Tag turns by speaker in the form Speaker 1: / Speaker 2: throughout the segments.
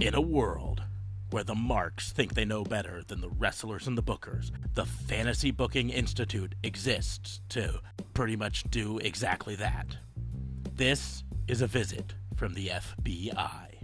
Speaker 1: In a world where the marks think they know better than the wrestlers and the bookers, the Fantasy Booking Institute exists to pretty much do exactly that. This is a visit from the FBI.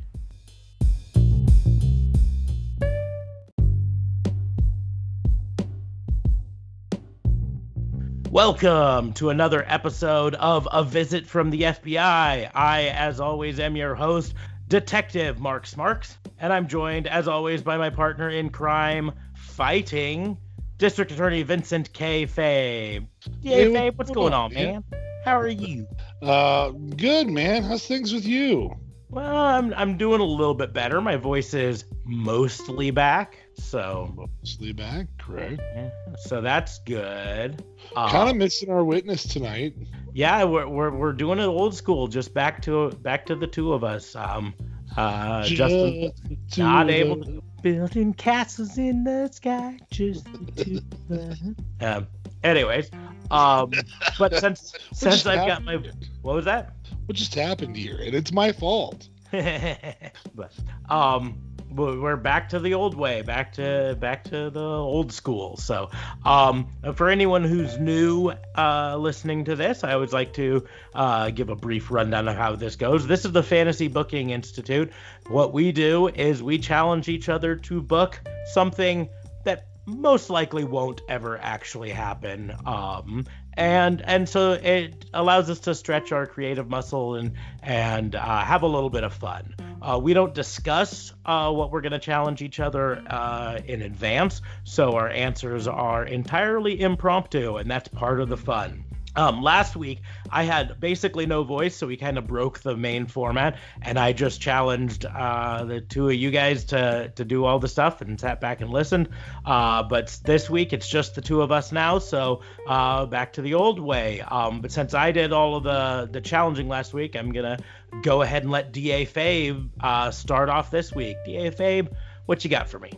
Speaker 1: Welcome to another episode of A Visit from the FBI. I, as always, am your host, Detective Mark Smarks, and I'm joined, as always, by my partner in crime, fighting District Attorney Vincent K. Fabe. Yeah,
Speaker 2: Hey,
Speaker 1: Fabe, what's going on,
Speaker 2: man?
Speaker 1: How are you?
Speaker 2: Uh, good man. How's things with you?
Speaker 1: Well, I'm I'm doing a little bit better. My voice is mostly back, so
Speaker 2: Mostly back, correct.
Speaker 1: yeah, so that's good.
Speaker 2: Kind of missing our witness tonight.
Speaker 1: Yeah, we're, we're we're doing it old school, just back to back to the two of us. Um, uh, Justin
Speaker 2: Just
Speaker 1: not able to building castles in the sky, just the two of us. Um, anyways, um, but since since I've got my what was that?
Speaker 2: What just happened here? And it's my fault.
Speaker 1: but um we're back to the old way back to back to the old school. So um for anyone who's new uh listening to this i always like to uh give a brief rundown of how this goes. This is the fantasy booking institute. What we do is we challenge each other to book something that most likely won't ever actually happen um and and so it allows us to stretch our creative muscle and and uh, have a little bit of fun. Uh, we don't discuss uh, what we're going to challenge each other uh, in advance, so our answers are entirely impromptu, and that's part of the fun. Um, last week, I had basically no voice, so we kind of broke the main format, and I just challenged uh, the two of you guys to to do all the stuff and sat back and listened. Uh, but this week, it's just the two of us now, so uh, back to the old way. Um, but since I did all of the the challenging last week, I'm gonna go ahead and let Da Fabe uh, start off this week. Da Fabe, what you got for me?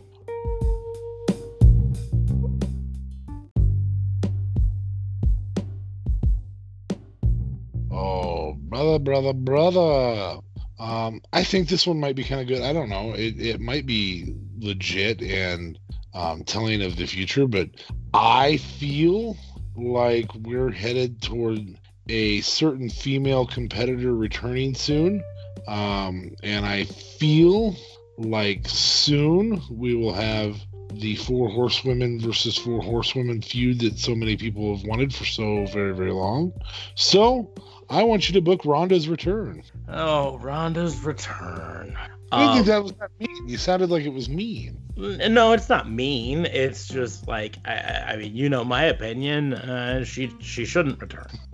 Speaker 2: Brother, brother, brother. Um, I think this one might be kind of good. I don't know. It it might be legit and um, telling of the future, but I feel like we're headed toward a certain female competitor returning soon. Um, and I feel like soon we will have the four horsewomen versus four horsewomen feud that so many people have wanted for so very, very long. So I want you to book Ronda's return.
Speaker 1: Oh, Ronda's return.
Speaker 2: I didn't
Speaker 1: Um,
Speaker 2: think that was that mean. You sounded like it was mean.
Speaker 1: No, it's not mean. It's just like I, I mean, you know my opinion. Uh, she she shouldn't return.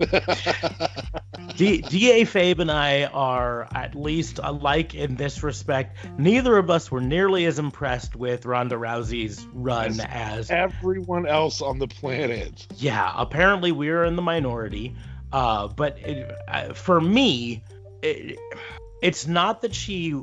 Speaker 1: D, Da Fabe and I are at least alike in this respect. Neither of us were nearly as impressed with Ronda Rousey's run as
Speaker 2: Everyone else on the planet.
Speaker 1: yeah. Apparently, we are in the minority. Uh, but it, uh, for me, it, it's not that she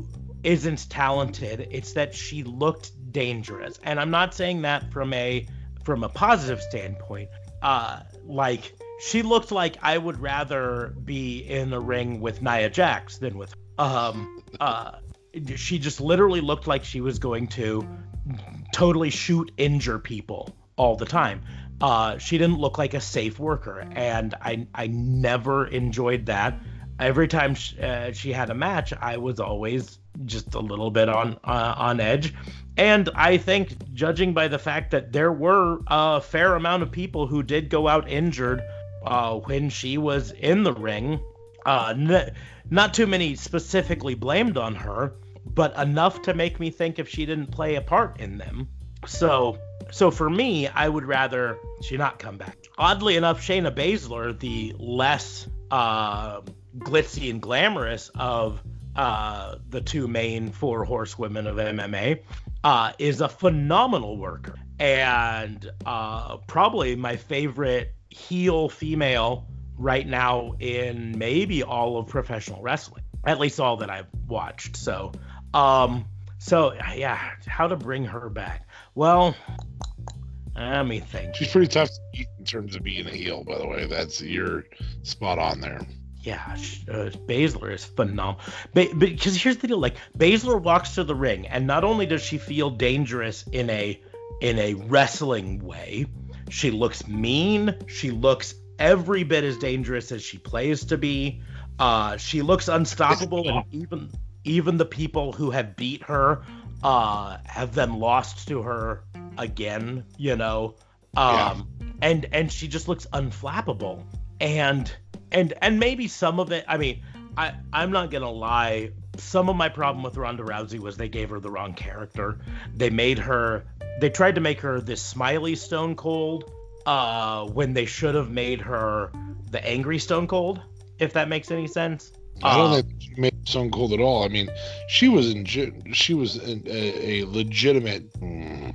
Speaker 1: isn't talented. It's that she looked dangerous, and I'm not saying that from a from a positive standpoint. Uh, like she looked like I would rather be in the ring with Nia Jax than with um uh she just literally looked like she was going to totally shoot injure people all the time. Uh, she didn't look like a safe worker, and I I never enjoyed that. Every time she, uh, she had a match, I was always just a little bit on uh, on edge. And I think, judging by the fact that there were a fair amount of people who did go out injured uh, when she was in the ring, uh, n- not too many specifically blamed on her, but enough to make me think if she didn't play a part in them. So, so for me, I would rather she not come back. Oddly enough, Shayna Baszler, the less uh, glitzy and glamorous of uh, the two main four horsewomen of MMA, uh, is a phenomenal worker and uh, probably my favorite heel female right now in maybe all of professional wrestling, at least all that I've watched. So, um, so yeah, how to bring her back? Well, let me think.
Speaker 2: She's pretty tough to beat in terms of being a heel, by the way. That's you're spot on there.
Speaker 1: yeah, uh, Baszler is phenomenal. Ba- because here's the deal: like Baszler walks to the ring, and not only does she feel dangerous in a in a wrestling way, she looks mean. She looks every bit as dangerous as she plays to be. Uh, she looks unstoppable, and even even the people who have beat her uh, have then lost to her again. You know, um, yeah. and and she just looks unflappable. And and and maybe some of it. I mean, I I'm not gonna lie. Some of my problem with Ronda Rousey was they gave her the wrong character. They made her. They tried to make her this smiley Stone Cold, uh, when they should have made her the angry Stone Cold. If that makes any sense.
Speaker 2: I don't uh, think she made Stone Cold at all. I mean, she was in. She was in a, a legitimate. Hmm,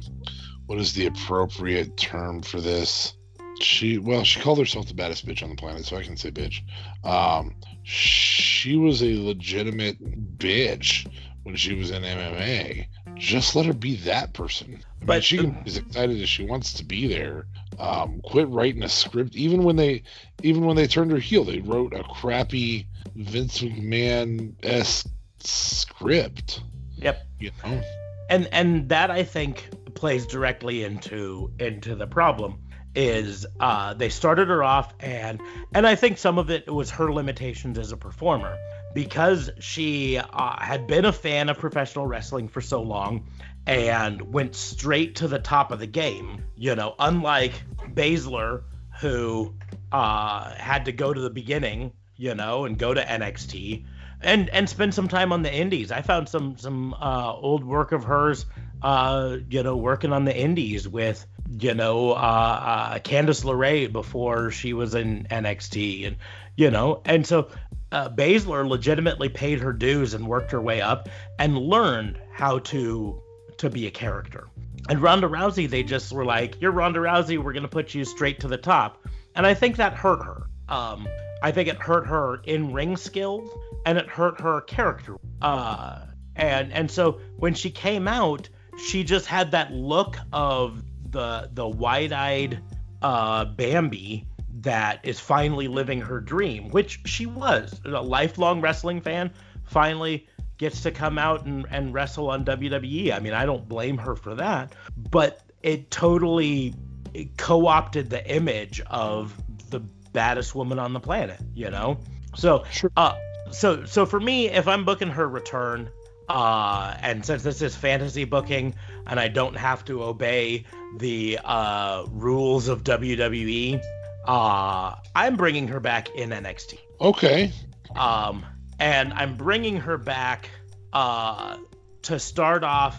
Speaker 2: what is the appropriate term for this? she well she called herself the baddest bitch on the planet so i can say bitch. Um she was a legitimate bitch when she was in mma just let her be that person. I but mean, she can be as excited as she wants to be there. Um quit writing a script. Even when they even when they turned her heel they wrote a crappy vince mcmahon-esque script.
Speaker 1: Yep.
Speaker 2: You know?
Speaker 1: And and that i think plays directly into into the problem is uh, they started her off and and I think some of it was her limitations as a performer because she uh, had been a fan of professional wrestling for so long and went straight to the top of the game. You know, unlike Baszler who uh, had to go to the beginning, you know, and go to NXT and and spend some time on the indies. I found some some uh, old work of hers, uh, you know, working on the indies with you know, uh, uh, Candice LeRae before she was in NXT, and you know, and so uh, Baszler legitimately paid her dues and worked her way up and learned how to to be a character. And Ronda Rousey, they just were like, "You're Ronda Rousey. We're gonna put you straight to the top," and I think that hurt her. Um, I think it hurt her in ring skills and it hurt her character. Uh, and and so when she came out, she just had that look of the the wide-eyed uh, Bambi that is finally living her dream, which she was. A lifelong wrestling fan finally gets to come out and, and wrestle on WWE. I mean, I don't blame her for that, but it totally co-opted the image of the baddest woman on the planet, you know? So, sure. uh, so, so for me, if I'm booking her return, uh, and since this is fantasy booking and I don't have to obey the uh, rules of WWE, uh, I'm bringing her back in NXT.
Speaker 2: Okay.
Speaker 1: Um, and I'm bringing her back uh, to start off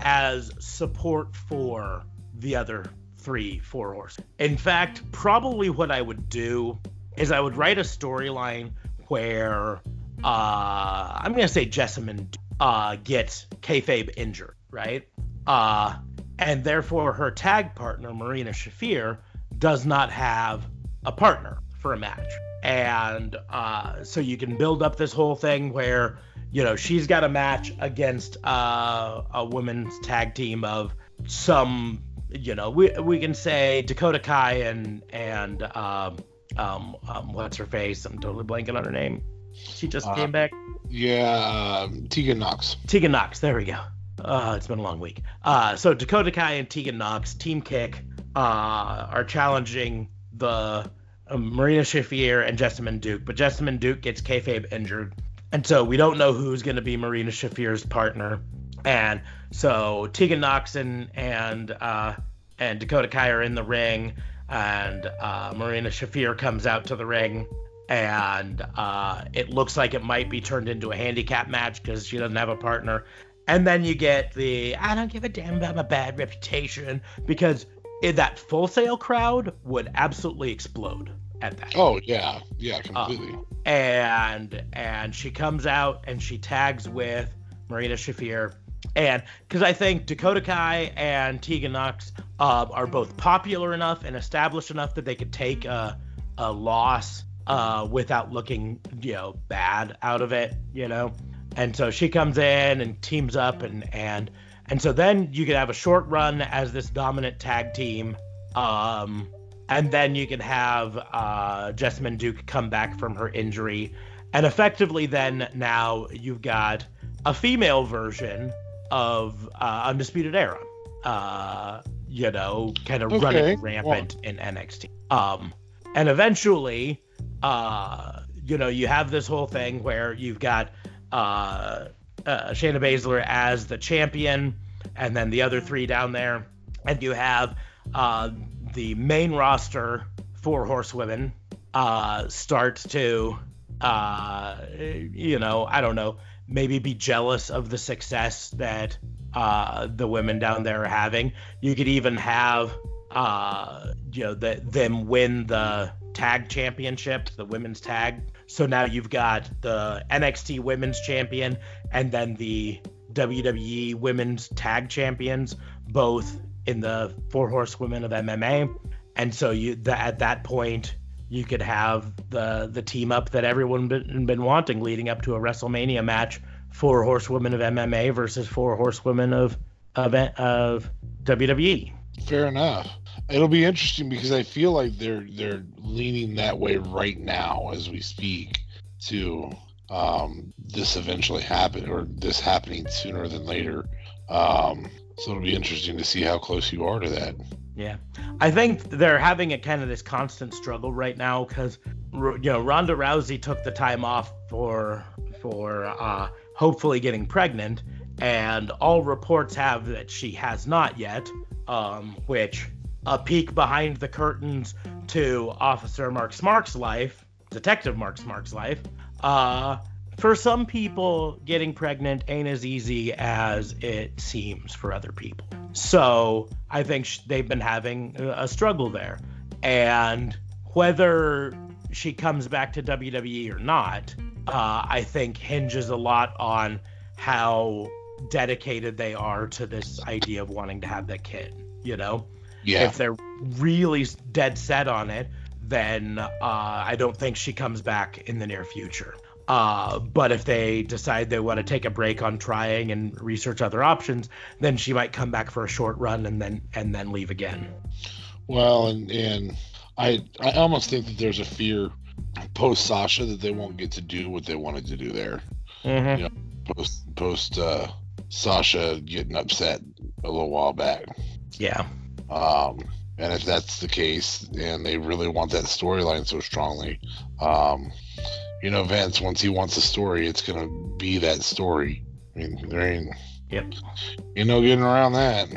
Speaker 1: as support for the other three four horse. In fact, probably what I would do is I would write a storyline where uh, I'm gonna say Jessamyn uh, gets kayfabe injured, right? Uh, and therefore her tag partner Marina Shafir does not have a partner for a match. And uh, so you can build up this whole thing where you know she's got a match against uh, a women's tag team of some you know we we can say Dakota Kai and and um, um, um what's her face? I'm totally blanking on her name. She just uh, came back.
Speaker 2: Yeah, um, Tegan Knox.
Speaker 1: Tegan Knox. There we go. Uh, it's been a long week. Uh, so Dakota Kai and Tegan Knox, Team Kick, uh, are challenging the uh, Marina Shafir and Jessamyn Duke, but Jessamyn Duke gets kayfabe injured, and so we don't know who's going to be Marina Shafir's partner. And so Tegan Knox and and uh, and Dakota Kai are in the ring, and uh, Marina Shafir comes out to the ring and uh, it looks like it might be turned into a handicap match because she doesn't have a partner. And then you get the I don't give a damn about my bad reputation because that Full Sail crowd would absolutely explode at that.
Speaker 2: Oh yeah, yeah, completely.
Speaker 1: Uh, and and she comes out and she tags with Marina Shafir. And because I think Dakota Kai and Tegan Knox uh, are both popular enough and established enough that they could take a, a loss uh, without looking, you know, bad out of it, you know. And so she comes in and teams up, and and and so then you could have a short run as this dominant tag team, um, and then you can have uh, Jessamyn Duke come back from her injury, and effectively then now you've got a female version of uh, Undisputed Era. Uh, you know, kind of
Speaker 2: Okay,
Speaker 1: running rampant in NXT. Um, and eventually, uh, you know, you have this whole thing where you've got uh, uh, Shayna Baszler as the champion, and then the other three down there, and you have uh, the main roster four horsewomen uh, start to, uh, you know, I don't know, maybe be jealous of the success that uh, the women down there are having. You could even have, uh, you know, the, them win the tag championship, the women's tag. So now you've got the NXT women's champion and then the WWE women's tag champions, both in the four horsewomen of MMA. And so you that at that point you could have the the team up that everyone been, been wanting leading up to a WrestleMania match: four horsewomen of MMA versus four horsewomen of of of WWE.
Speaker 2: Fair enough. It'll be interesting because I feel like they're they're leaning that way right now as we speak to um, this eventually happen or this happening sooner than later. Um, so it'll be interesting to see how close you are to that.
Speaker 1: Yeah, I think they're having a kind of this constant struggle right now because you know Ronda Rousey took the time off for for uh, hopefully getting pregnant, and all reports have that she has not yet. Um, which a peek behind the curtains to Officer Mark Smark's life, Detective Mark Smark's life. Uh, for some people, getting pregnant ain't as easy as it seems for other people. So I think sh- they've been having a struggle there. And whether she comes back to WWE or not, uh, I think hinges a lot on how dedicated they are to this idea of wanting to have that kid. You know,
Speaker 2: Yeah.
Speaker 1: if they're really dead set on it, then uh, I don't think she comes back in the near future. Uh, but if they decide they want to take a break on trying and research other options, then she might come back for a short run and then and then leave again.
Speaker 2: Well, and and I I almost think that there's a fear post Sasha that they won't get to do what they wanted to do there.
Speaker 1: Mm-hmm.
Speaker 2: Yeah. Post post uh, Sasha getting upset a little while back.
Speaker 1: Yeah.
Speaker 2: Um, and if that's the case, and they really want that storyline so strongly, um, you know, Vince, once he wants a story, it's gonna be that story. I mean, there ain't,
Speaker 1: Yep.
Speaker 2: you know, getting around that.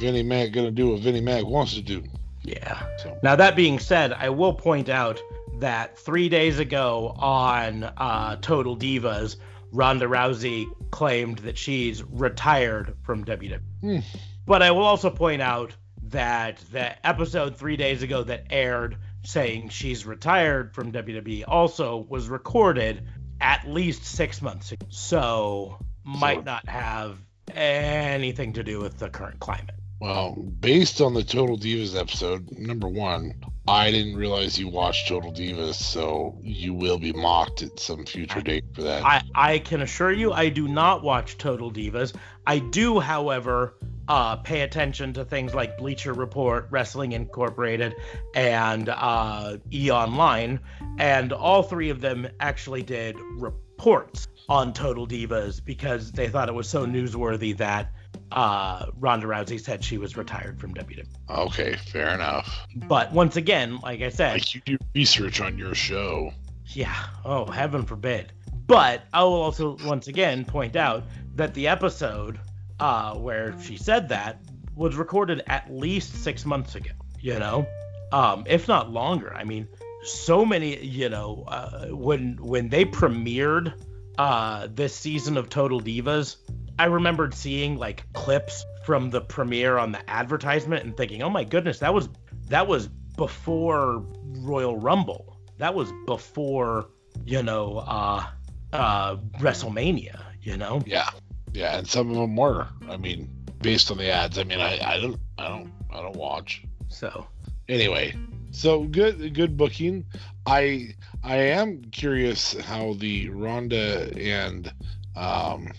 Speaker 2: Vinnie Mac gonna do what Vinnie Mac wants to do.
Speaker 1: Yeah.
Speaker 2: So
Speaker 1: Now that being said, I will point out that three days ago on uh, Total Divas, Ronda Rousey claimed that she's retired from WWE.
Speaker 2: Hmm.
Speaker 1: But I will also point out that the episode three days ago that aired saying she's retired from WWE also was recorded at least six months ago. So might not have anything to do with the current climate.
Speaker 2: Well, based on the Total Divas episode, number one, I didn't realize you watched Total Divas, so you will be mocked at some future date for that.
Speaker 1: I, I can assure you I do not watch Total Divas. I do, however, uh, pay attention to things like Bleacher Report, Wrestling Incorporated, and uh, E Online, and all three of them actually did reports on Total Divas because they thought it was so newsworthy that uh, Ronda Rousey said she was retired from WWE.
Speaker 2: okay, fair enough.
Speaker 1: But once again, like I said,
Speaker 2: Like you do research on your show.
Speaker 1: Yeah. Oh, heaven forbid. But I will also once again point out that the episode uh, where she said that was recorded at least six months ago. You know, um, if not longer. I mean, so many. You know, uh, when when they premiered uh, this season of Total Divas, I remembered seeing like clips from the premiere on the advertisement and thinking, "Oh my goodness, that was that was before Royal Rumble. That was before, you know, uh uh WrestleMania, you know?
Speaker 2: Yeah, yeah, and some of them were. I mean, based on the ads. I mean, I, I don't, I don't, I don't watch.
Speaker 1: So,
Speaker 2: Anyway, so good, good booking. I, I am curious how the Ronda and um,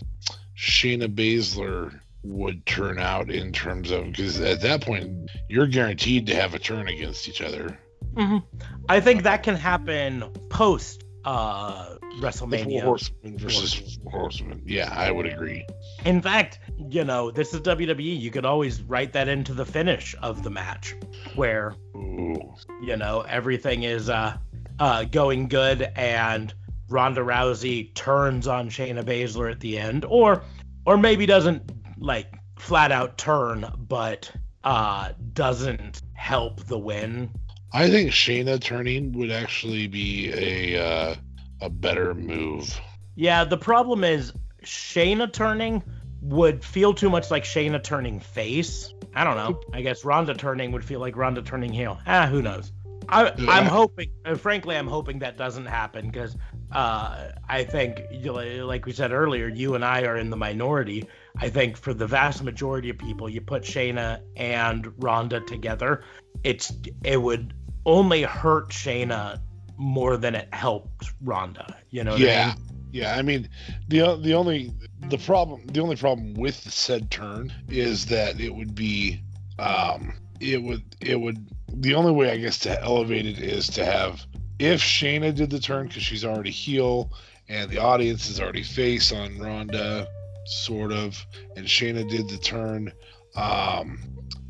Speaker 2: Shayna Baszler would turn out in terms of because at that point you're guaranteed to have a turn against each other.
Speaker 1: Mm-hmm. I think that can happen post uh, WrestleMania.
Speaker 2: Horseman versus Horseman. Yeah, I would agree.
Speaker 1: In fact, you know, this is WWE. You could always write that into the finish of the match, where
Speaker 2: Ooh.
Speaker 1: you know everything is uh, uh, going good and Ronda Rousey turns on Shayna Baszler at the end, or or maybe doesn't like flat out turn, but uh, doesn't help the win.
Speaker 2: I think Shayna turning would actually be a uh, a better move.
Speaker 1: Yeah, the problem is Shayna turning would feel too much like Shayna turning face. I don't know. I guess Ronda turning would feel like Ronda turning heel. Ah, who knows? I,
Speaker 2: Yeah.
Speaker 1: I'm hoping, uh, frankly, I'm hoping that doesn't happen because uh, I think, like we said earlier, you and I are in the minority. I think for the vast majority of people, you put Shayna and Ronda together, it's it would only hurt Shayna more than it helped Ronda. You know? What I
Speaker 2: yeah,
Speaker 1: mean?
Speaker 2: yeah. I mean, the the only the problem the only problem with said turn is that it would be um it would it would the only way I guess to elevate it is to have if Shayna did the turn because she's already heel and the audience is already face on Ronda, sort of, and Shayna did the turn. Um,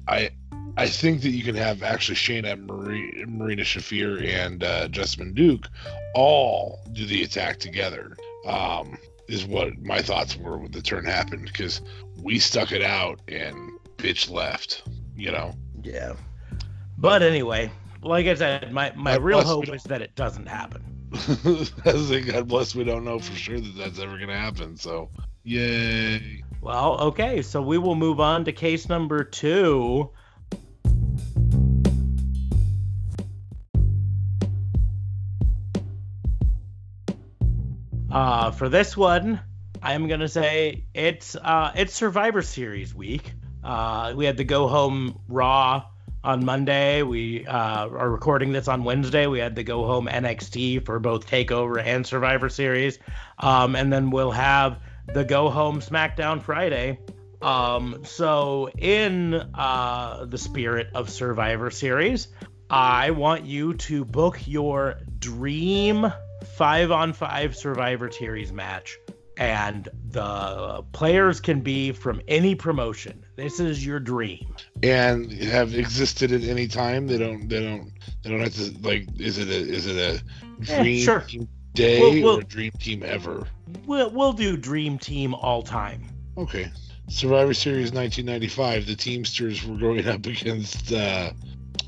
Speaker 2: I I think that you can have actually Shayna, Marie, Marina Shafir, and uh, Jessamyn Duke all do the attack together. Um, is what my thoughts were when the turn happened because we stuck it out and bitch left. You know.
Speaker 1: Yeah. But anyway, like I said, my, my
Speaker 2: God
Speaker 1: real hope is that it doesn't happen.
Speaker 2: God bless, we don't know for sure that that's ever gonna happen. So, yay!
Speaker 1: Well, okay, so we will move on to case number two. Uh, for this one, I'm gonna say it's uh, it's Survivor Series week. Uh, we had the go home Raw on Monday. We uh, are recording this on Wednesday. We had the go home NXT for both Takeover and Survivor Series, um, and then we'll have the go home SmackDown Friday. Um, so in uh, the spirit of Survivor Series, I want you to book your dream five on five Survivor Series match. And the players can be from any promotion. This is your dream.
Speaker 2: And have existed at any time. They don't. They don't. They don't have to like. Is it a? Is it a
Speaker 1: Yeah,
Speaker 2: dream
Speaker 1: sure.
Speaker 2: team day
Speaker 1: Well, well-
Speaker 2: or a dream team ever?
Speaker 1: We'll, we'll do Dream Team all time.
Speaker 2: Okay. Survivor Series 1995. The Teamsters were going up against. uh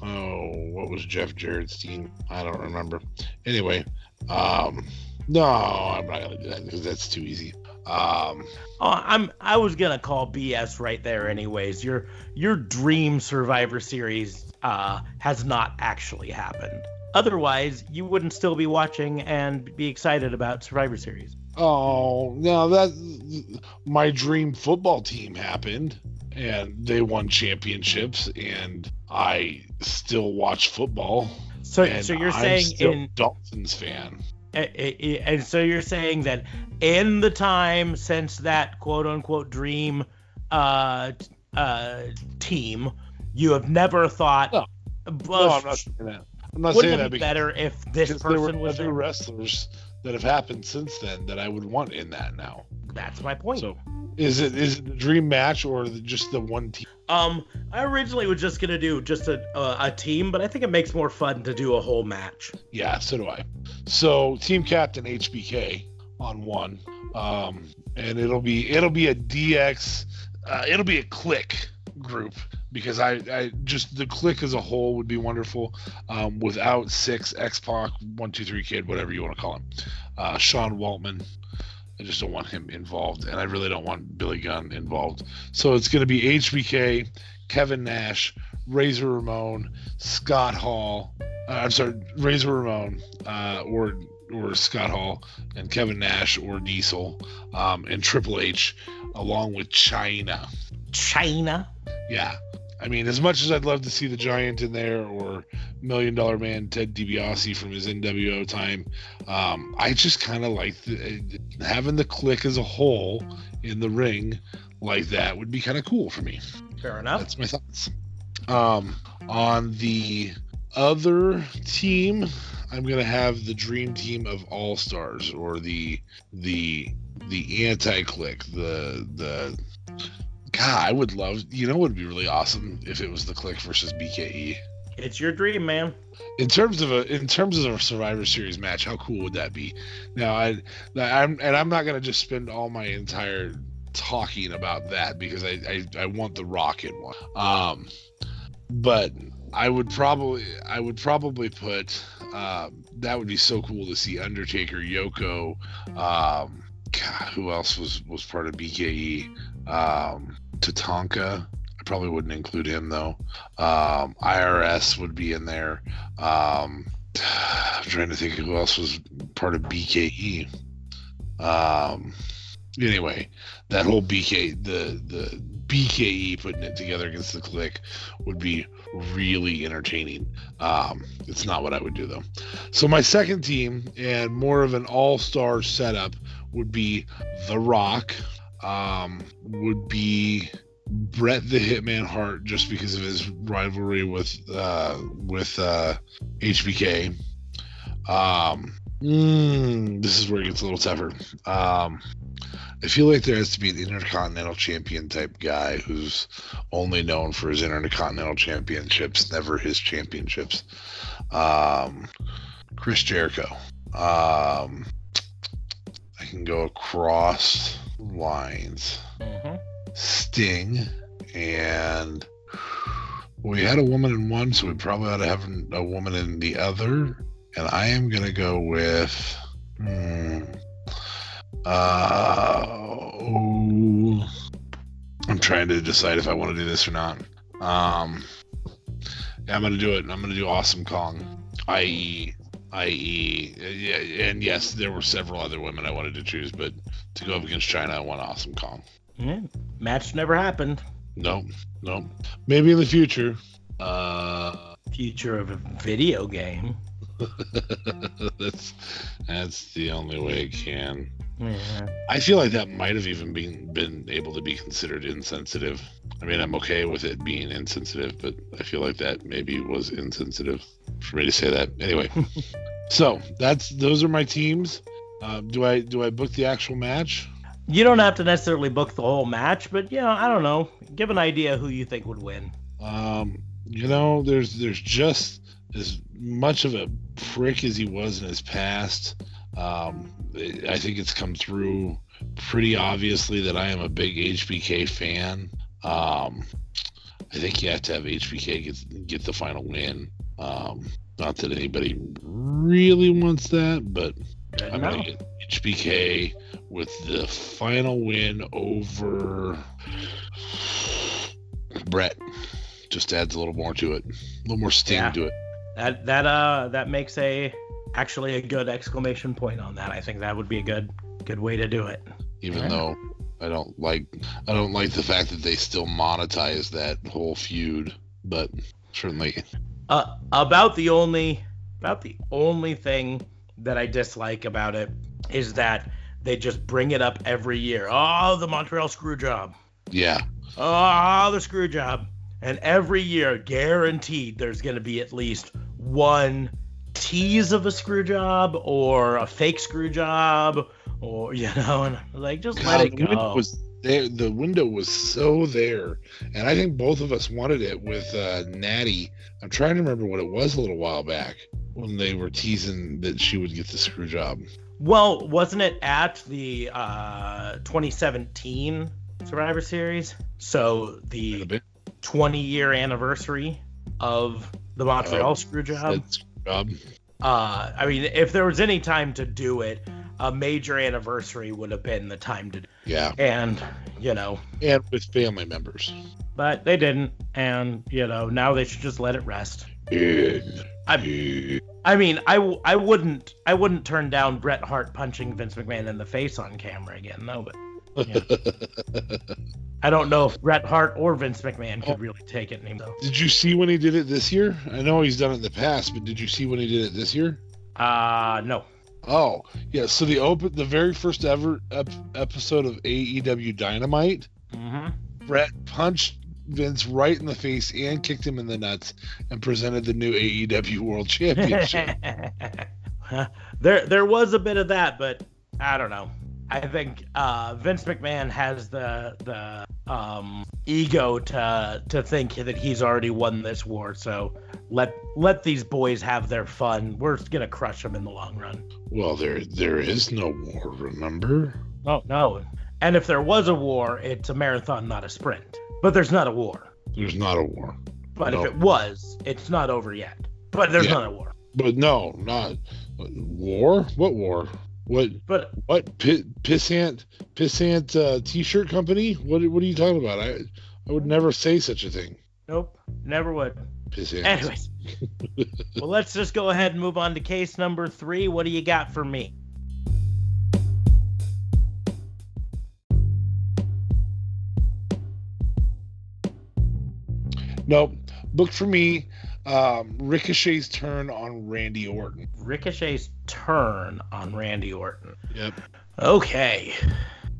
Speaker 2: Oh, what was Jeff Jarrett's team? I don't remember. Anyway, um, no, I'm not gonna do that because that's too easy. Um,
Speaker 1: Oh, I'm I was gonna call BS right there anyways. Your your dream Survivor Series uh, has not actually happened. Otherwise, you wouldn't still be watching and be excited about Survivor Series.
Speaker 2: Oh no, that my dream football team happened, and they won championships, and I still watch football.
Speaker 1: So
Speaker 2: and
Speaker 1: so you're
Speaker 2: I'm
Speaker 1: saying in
Speaker 2: Dolphins fan.
Speaker 1: and so you're saying that in the time since that quote unquote dream uh uh team, you have never thought.
Speaker 2: No. No, I'm not saying that. I'm not saying that
Speaker 1: be better if this
Speaker 2: there were
Speaker 1: person was
Speaker 2: other wrestlers that have happened since then that I would want in that now.
Speaker 1: That's my point.
Speaker 2: So, is it is it the dream match or the, just the one team?
Speaker 1: Um, I originally was just gonna do just a, a a team, but I think it makes more fun to do a whole match.
Speaker 2: Yeah, so do I. So team captain HBK on one, um, and it'll be it'll be a DX, uh, it'll be a Kliq group because I I just the Kliq as a whole would be wonderful. Um, without Syxx X Pac, one two three kid, whatever you want to call him, uh, Sean Waltman. I just don't want him involved, and I really don't want Billy Gunn involved. So it's going to be HBK, Kevin Nash, Razor Ramon, Scott Hall. Uh, I'm sorry, Razor Ramon, uh, or or Scott Hall, and Kevin Nash or Diesel, um, and Triple H, along with Chyna.
Speaker 1: Chyna.
Speaker 2: Yeah. I mean, as much as I'd love to see the Giant in there or Million Dollar Man Ted DiBiase from his NWO time, um, I just kind of like the, having the Kliq as a whole in the ring, like that would be kind of cool for me.
Speaker 1: Fair enough.
Speaker 2: That's my thoughts. Um, on the other team, I'm gonna have the dream team of all stars or the the the anti Kliq the the God, I would love you know would be really awesome if it was the Kliq versus BKE.
Speaker 1: It's your dream, man.
Speaker 2: In terms of a in terms of a Survivor Series match, how cool would that be? Now I I'm and I'm not gonna just spend all my entire talking about that because I I, I want the Rocket one. Um, but I would probably I would probably put um, that would be so cool to see Undertaker, Yoko, um, God, who else was was part of BKE? Um, Tatanka. I probably wouldn't include him though. Um, IRS would be in there. Um, I'm trying to think who else was part of BKE. Um, anyway, that whole BK the the BKE putting it together against the Kliq would be really entertaining. Um, it's not what I would do though. So my second team and more of an all-star setup would be The Rock. Um, would be Bret the Hitman Hart just because of his rivalry with uh, with uh, HBK. Um, mm, this is where it gets a little tougher. Um, I feel like there has to be an intercontinental champion type guy who's only known for his intercontinental championships, never his championships. Um, Chris Jericho. Um, I can go across lines.
Speaker 1: Mm-hmm.
Speaker 2: Sting and we had a woman in one, so we probably ought to have a woman in the other. And I am gonna go with. Hmm, uh, oh, I'm trying to decide if I want to do this or not. Um, yeah, I'm gonna do it. I'm gonna do Awesome Kong, i.e., i.e., yeah, and yes, there were several other women I wanted to choose, but to go up against Chyna, I want Awesome Kong.
Speaker 1: Yeah. Match never happened.
Speaker 2: No, no. Maybe in the future. Uh,
Speaker 1: Future of a video game.
Speaker 2: that's that's the only way it can.
Speaker 1: Yeah.
Speaker 2: I feel like that might have even been been able to be considered insensitive. I mean, I'm okay with it being insensitive, but I feel like that maybe was insensitive for me to say that. Anyway, so that's those are my teams. Uh, do I do I book the actual match?
Speaker 1: You don't have to necessarily book the whole match, but you know, I don't know. Give an idea who you think would win.
Speaker 2: Um, you know, there's there's just as much of a prick as he was in his past. Um, I think it's come through pretty obviously that I am a big HBK fan. Um, I think you have to have HBK get get the final win. Um, not that anybody really wants that, but I'm gonna get HBK with the final win over Bret. Just adds a little more to it, a little more sting
Speaker 1: Yeah.
Speaker 2: to it.
Speaker 1: That that uh that makes a actually a good exclamation point on that. I think that would be a good good way to do it.
Speaker 2: Even
Speaker 1: Yeah.
Speaker 2: though I don't like, I don't like the fact that they still monetize that whole feud, but certainly,
Speaker 1: Uh, about the only about the only thing that I dislike about it is that they just bring it up every year. Oh, the Montreal screw job.
Speaker 2: yeah,
Speaker 1: Oh, the screw job. And every year, guaranteed, there's going to be at least one tease of a screw job or a fake screw job or, you know, and like, just let
Speaker 2: God,
Speaker 1: it
Speaker 2: the window
Speaker 1: go.
Speaker 2: was there. The window was so there, and I think both of us wanted it with uh, Natty. I'm trying to remember what it was a little while back when they were teasing that she would get the screw job.
Speaker 1: Well, wasn't it at the uh, 2017 Survivor Series? So the 20 year anniversary of the Montreal
Speaker 2: Oh,
Speaker 1: screw job.
Speaker 2: Job.
Speaker 1: Uh, I mean, if there was any time to do it, a major anniversary would have been the time to.
Speaker 2: Yeah,
Speaker 1: And you know,
Speaker 2: and with family members.
Speaker 1: but they didn't, and you know, now they should just let it rest.
Speaker 2: Yeah.
Speaker 1: I,
Speaker 2: Yeah.
Speaker 1: I mean, I, I wouldn't I wouldn't turn down Bret Hart punching Vince McMahon in the face on camera again, no. But I don't know if Bret Hart or Vince McMahon could really take it anymore.
Speaker 2: Did you see when he did it this year? I know he's done it in the past, but did you see when he did it this year?
Speaker 1: Uh no.
Speaker 2: Oh, yeah. So the open, the very first ever ep- episode of AEW Dynamite,
Speaker 1: Mm-hmm.
Speaker 2: Bret punched Vince right in the face and kicked him in the nuts and presented the new AEW World Championship.
Speaker 1: there, there was a bit of that, but I don't know. I think uh, Vince McMahon has the the um, ego to to think that he's already won this war. So let let these boys have their fun. We're gonna crush them in the long run.
Speaker 2: well, there there is no war, remember?
Speaker 1: Oh no! And if there was a war, it's a marathon, not a sprint. But there's not a war.
Speaker 2: There's not a war.
Speaker 1: But
Speaker 2: No.
Speaker 1: if it was, it's not over yet. But there's
Speaker 2: Yeah.
Speaker 1: not a war.
Speaker 2: But no, not war. What war? What
Speaker 1: But
Speaker 2: what pi- pissant pissant uh, t-shirt company? What what are you talking about? I I would never say such a thing.
Speaker 1: nope, never would.
Speaker 2: Pissant.
Speaker 1: Anyways, well, let's just go ahead and move on to case number three. What do you got for me?
Speaker 2: Nope. Book for me. Um, Ricochet's turn on Randy Orton.
Speaker 1: Ricochet's turn on Randy Orton.
Speaker 2: Yep.
Speaker 1: Okay.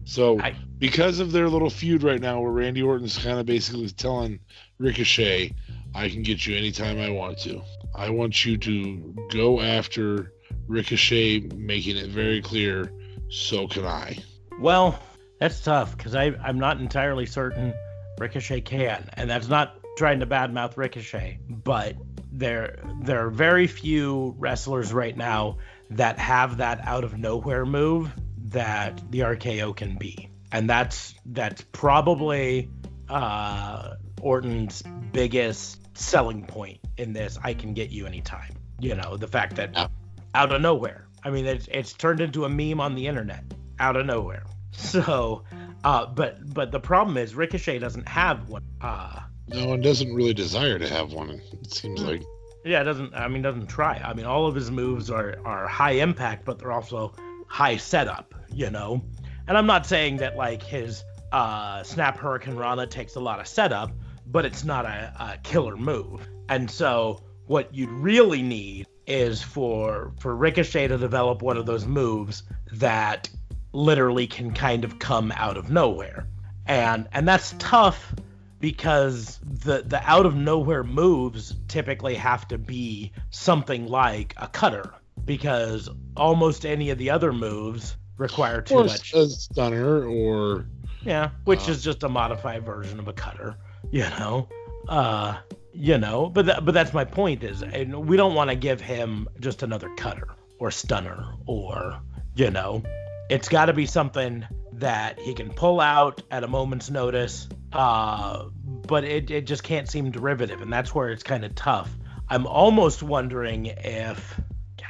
Speaker 2: So
Speaker 1: I-
Speaker 2: because of their little feud right now, where Randy Orton's kind of basically telling Ricochet, "I can get you anytime I want to. I want you to go after Ricochet, making it very clear. So can I."
Speaker 1: Well, that's tough because I'm not entirely certain Ricochet can, and that's not trying to badmouth Ricochet, but there there are very few wrestlers right now that have that out of nowhere move that the RKO can be, and that's that's probably uh, Orton's biggest selling point in this. I can get you anytime. You know the fact that
Speaker 2: Yeah.
Speaker 1: out of nowhere. I mean, it's it's turned into a meme on the internet out of nowhere. So, uh, but but the problem is Ricochet doesn't have one. Uh,
Speaker 2: No one doesn't really desire to have one. It seems like.
Speaker 1: yeah, it doesn't. I mean, doesn't try. I mean, all of his moves are are high impact, but they're also high setup. You know, and I'm not saying that like his uh, Snap Hurricane Rana takes a lot of setup, but it's not a, a killer move. And so, what you'd really need is for for Ricochet to develop one of those moves that literally can kind of come out of nowhere. And and that's tough because the the out of nowhere moves typically have to be something like a cutter because almost any of the other moves require too
Speaker 2: Or
Speaker 1: much
Speaker 2: a stunner, or
Speaker 1: yeah, which
Speaker 2: Uh,
Speaker 1: is just a modified version of a cutter, you know. Uh, you know, but tha- but that's my point is, and we don't want to give him just another cutter or stunner or you know, it's got to be something that he can pull out at a moment's notice. Uh, but it it just can't seem derivative, and that's where it's kind of tough. I'm almost wondering if.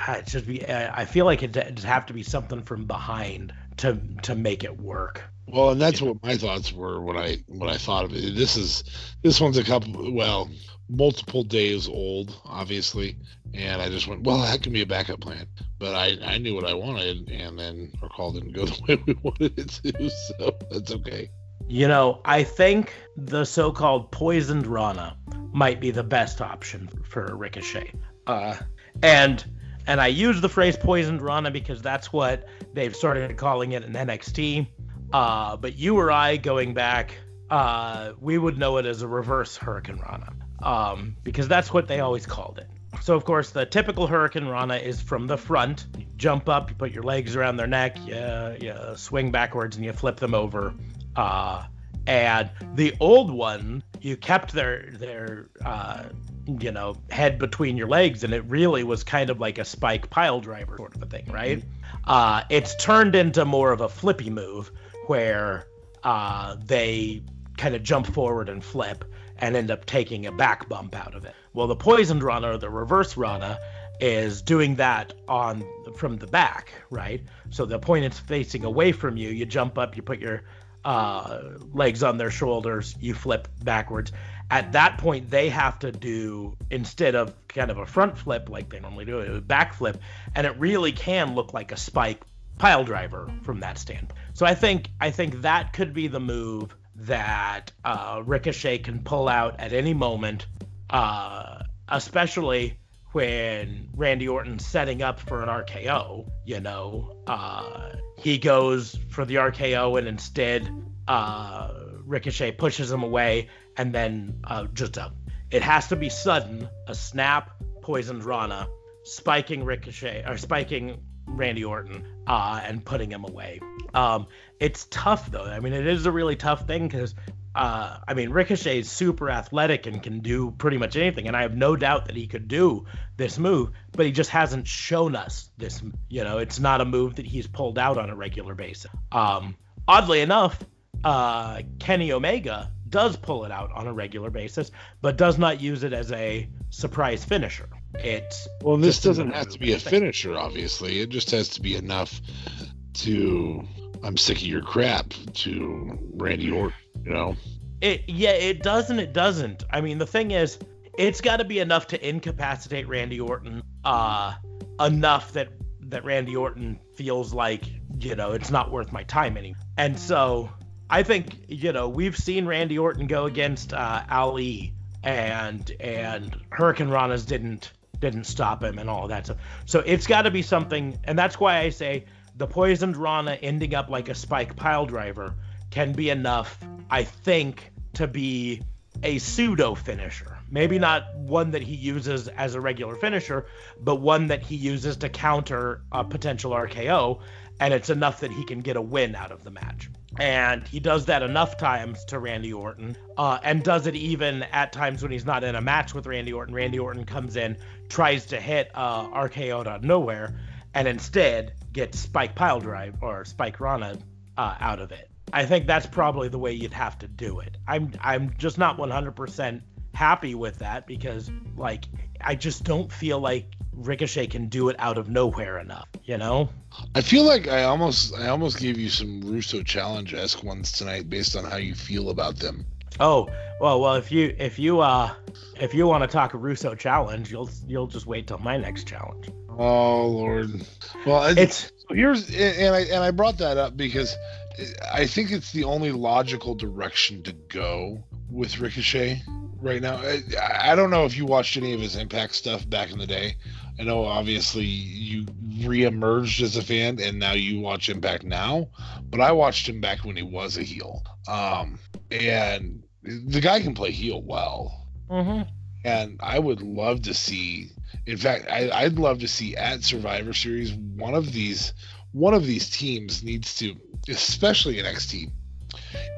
Speaker 1: God, it should be. I feel like it'd it'd have to be something from behind to to make it work.
Speaker 2: Well, and that's what my thoughts were when I when I thought of it. This is this one's a couple well, multiple days old, obviously, and I just went, well, that can be a backup plan. But I I knew what I wanted, and then our call didn't go the way we wanted it to, so that's okay.
Speaker 1: You know, I think the so-called poisoned Rana might be the best option for Ricochet. Uh, and and I use the phrase poisoned Rana because that's what they've started calling it in NXT. Uh, but you or I going back, uh, we would know it as a reverse Hurricane Rana, um, because that's what they always called it. So of course the typical Hurricane Rana is from the front. You jump up, you put your legs around their neck, you, you swing backwards, and you flip them over. Uh, and the old one, you kept their their uh, you know head between your legs, and it really was kind of like a spike pile driver sort of a thing, right? Uh, it's turned into more of a flippy move where uh, they kind of jump forward and flip and end up taking a back bump out of it. Well, the poisoned Rana or the reverse Rana is doing that on from the back, right? So the opponent's facing away from you. You jump up, you put your uh, legs on their shoulders, you flip backwards. At that point, they have to do instead of kind of a front flip like they normally do, a back flip, and it really can look like a spike pile driver from that standpoint. So I think I think that could be the move that uh, Ricochet can pull out at any moment, uh, especially when Randy Orton's setting up for an RKO. You know, uh, he goes for the RKO and instead uh, Ricochet pushes him away, and then uh, just a, it has to be sudden. A snap poisons Rana, spiking Ricochet or spiking Randy Orton uh, and putting him away. Um, it's tough though. I mean, it is a really tough thing because uh, I mean, Ricochet is super athletic and can do pretty much anything, and I have no doubt that he could do this move, but he just hasn't shown us this. You know, it's not a move that he's pulled out on a regular basis. Um, oddly enough, uh, Kenny Omega does pull it out on a regular basis, but does not use it as a surprise finisher. It's
Speaker 2: well, this doesn't have to be a finisher. Obviously, it just has to be enough to I'm sick of your crap to Randy Orton you know?
Speaker 1: It yeah it doesn't it doesn't. I mean the thing is it's got to be enough to incapacitate randy orton uh enough that that randy orton feels like you know it's not worth my time anymore. And so i think you know we've seen randy orton go against uh ali and and hurricanranas didn't didn't stop him and all that stuff. So it's got to be something and that's why i say the poisoned rana ending up like a spike pile driver can be enough, I think, to be a pseudo finisher. Maybe not one that he uses as a regular finisher, but one that he uses to counter a potential RKO, and it's enough that he can get a win out of the match. And he does that enough times to Randy Orton, uh, and does it even at times when he's not in a match with Randy Orton. Randy Orton comes in, tries to hit uh, RKO out of nowhere, and instead gets Spike Pile Drive or Spike Rana uh, out of it. I think that's probably the way you'd have to do it. I'm I'm just not 100% happy with that because like I just don't feel like Ricochet can do it out of nowhere enough, you know?
Speaker 2: I feel like I almost I almost gave you some Russo challenge esque ones tonight based on how you feel about them.
Speaker 1: Oh, well well if you if you uh if you want to talk Russo challenge, you'll you'll just wait till my next challenge.
Speaker 2: Oh Lord. Well it's so here's and I and I brought that up because I think it's the only logical direction to go with Ricochet right now. I, I, don't know if you watched any of his Impact stuff back in the day. I know obviously you re-emerged as a fan and now you watch Impact now, but I watched him back when he was a heel. Um, and the guy can play heel well.
Speaker 1: Mm-hmm.
Speaker 2: And I would love to see. In fact, I, I'd love to see at Survivor Series one of these one of these teams needs to especially NXT,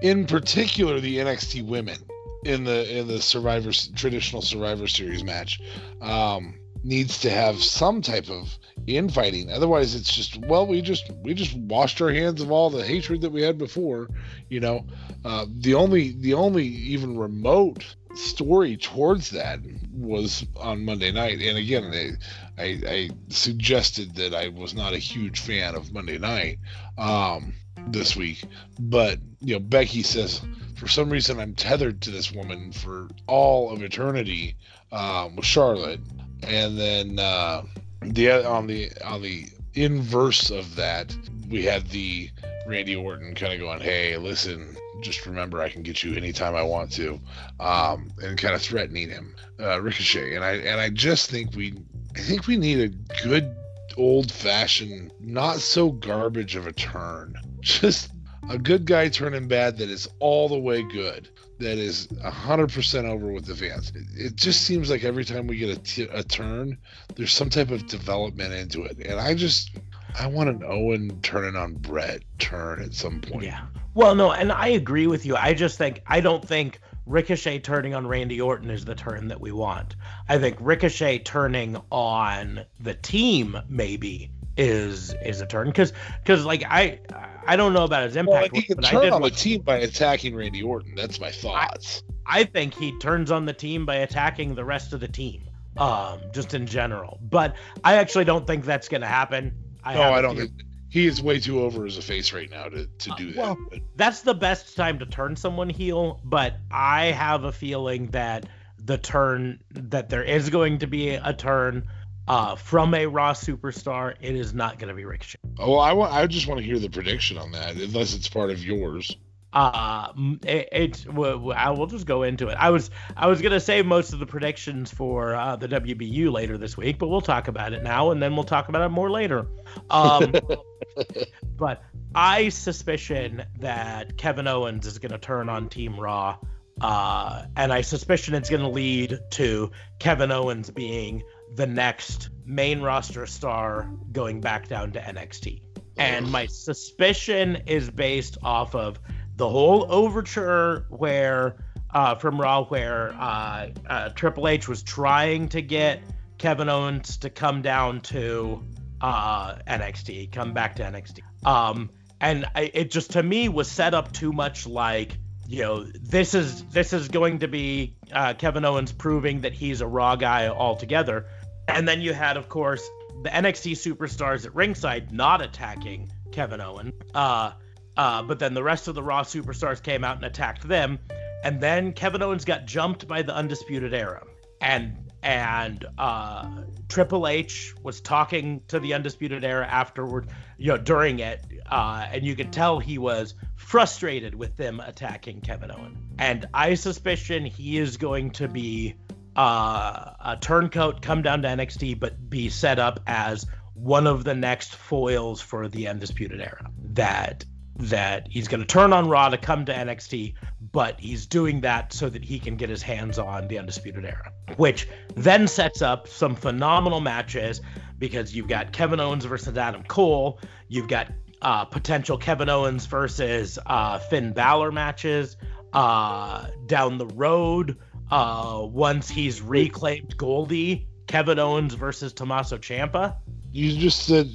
Speaker 2: in particular the NXT women in the in the Survivor traditional Survivor Series match, um, needs to have some type of infighting. Otherwise, it's just well, we just we just washed our hands of all the hatred that we had before. You know, uh, the only the only even remote story towards that was on Monday night. And again, I, I, I suggested that I was not a huge fan of Monday night. Um, this week. But you know, Becky says for some reason I'm tethered to this woman for all of eternity um, with Charlotte, and then uh, the on the on the inverse of that, we had the Randy Orton kind of going, "Hey, listen." Just remember, I can get you anytime I want to, um, and kind of threatening him, uh, Ricochet. And I and I just think we, I think we need a good old fashioned, not so garbage of a turn. Just a good guy turning bad that is all the way good that is 100% over with the fans. It, it just seems like every time we get a, t- a turn there's some type of development into it. And i just i want an owen turning on Bret turn at some point.
Speaker 1: Yeah well no and i agree with you i just think i don't think Ricochet turning on Randy Orton is the turn that we want. I think Ricochet turning on the team maybe is is a turn because because like I I don't know about his impact.
Speaker 2: Well, he can turn on the team by attacking Randy Orton. That's my thoughts.
Speaker 1: I, I, think he turns on the team by attacking the rest of the team, um, just in general. But I actually don't think that's going to happen.
Speaker 2: I no, I don't think he is way too over as a face right now to, to do uh, well, that.
Speaker 1: That's the best time to turn someone heel, but I have a feeling that the turn that there is going to be a turn uh, from a Raw superstar, it is not going to be Ricochet.
Speaker 2: Oh, I want. I just want to hear the prediction on that, unless it's part of yours.
Speaker 1: Uh, it, it's. I will just go into it. I was. I was gonna save most of the predictions for uh, the WBU later this week, but we'll talk about it now, and then we'll talk about it more later. Um, but I suspicion that Kevin Owens is going to turn on Team Raw, uh, and I suspicion it's going to lead to Kevin Owens being the next main roster star going back down to NXT. And my suspicion is based off of the whole overture where uh, from Raw, where uh, uh, Triple H was trying to get Kevin Owens to come down to uh, NXT, come back to NXT. Um, and I, it just to me was set up too much like you know this is this is going to be uh, Kevin Owens proving that he's a Raw guy altogether, and then you had of course the NXT superstars at ringside not attacking Kevin Owens. Uh, uh, but then the rest of the Raw superstars came out and attacked them, and then Kevin Owens got jumped by the Undisputed Era, and and uh, Triple H was talking to the Undisputed Era afterward, you know, during it, uh, and you could tell he was frustrated with them attacking Kevin Owens. And I suspicion he is going to be uh, a turncoat, come down to NXT, but be set up as one of the next foils for the Undisputed Era. That that he's going to turn on Raw to come to NXT, but he's doing that so that he can get his hands on the Undisputed Era, which then sets up some phenomenal matches because you've got Kevin Owens versus Adam Cole, you've got uh, potential Kevin Owens versus uh, Finn Balor matches uh, down the road. Uh, once he's reclaimed Goldie, Kevin Owens versus Tommaso Ciampa.
Speaker 2: You just said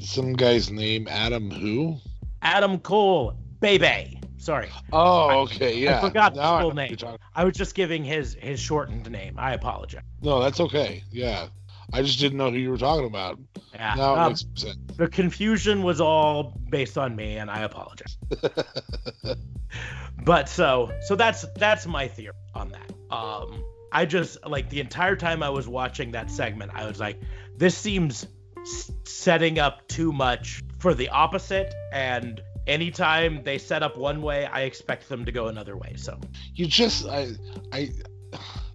Speaker 2: some guy's name, Adam who?
Speaker 1: Adam Cole, baby. Sorry.
Speaker 2: Oh, okay, yeah.
Speaker 1: I forgot his
Speaker 2: I
Speaker 1: full name. I was just giving his his shortened name. I apologize.
Speaker 2: No, that's okay. Yeah, I just didn't know who you were talking about.
Speaker 1: Yeah.
Speaker 2: Now
Speaker 1: um,
Speaker 2: makes sense.
Speaker 1: the confusion was all based on me, and I apologize. but so so that's that's my theory on that. Um, I just like the entire time I was watching that segment, I was like, this seems setting up too much for the opposite, and anytime they set up one way, I expect them to go another way. So
Speaker 2: you just I I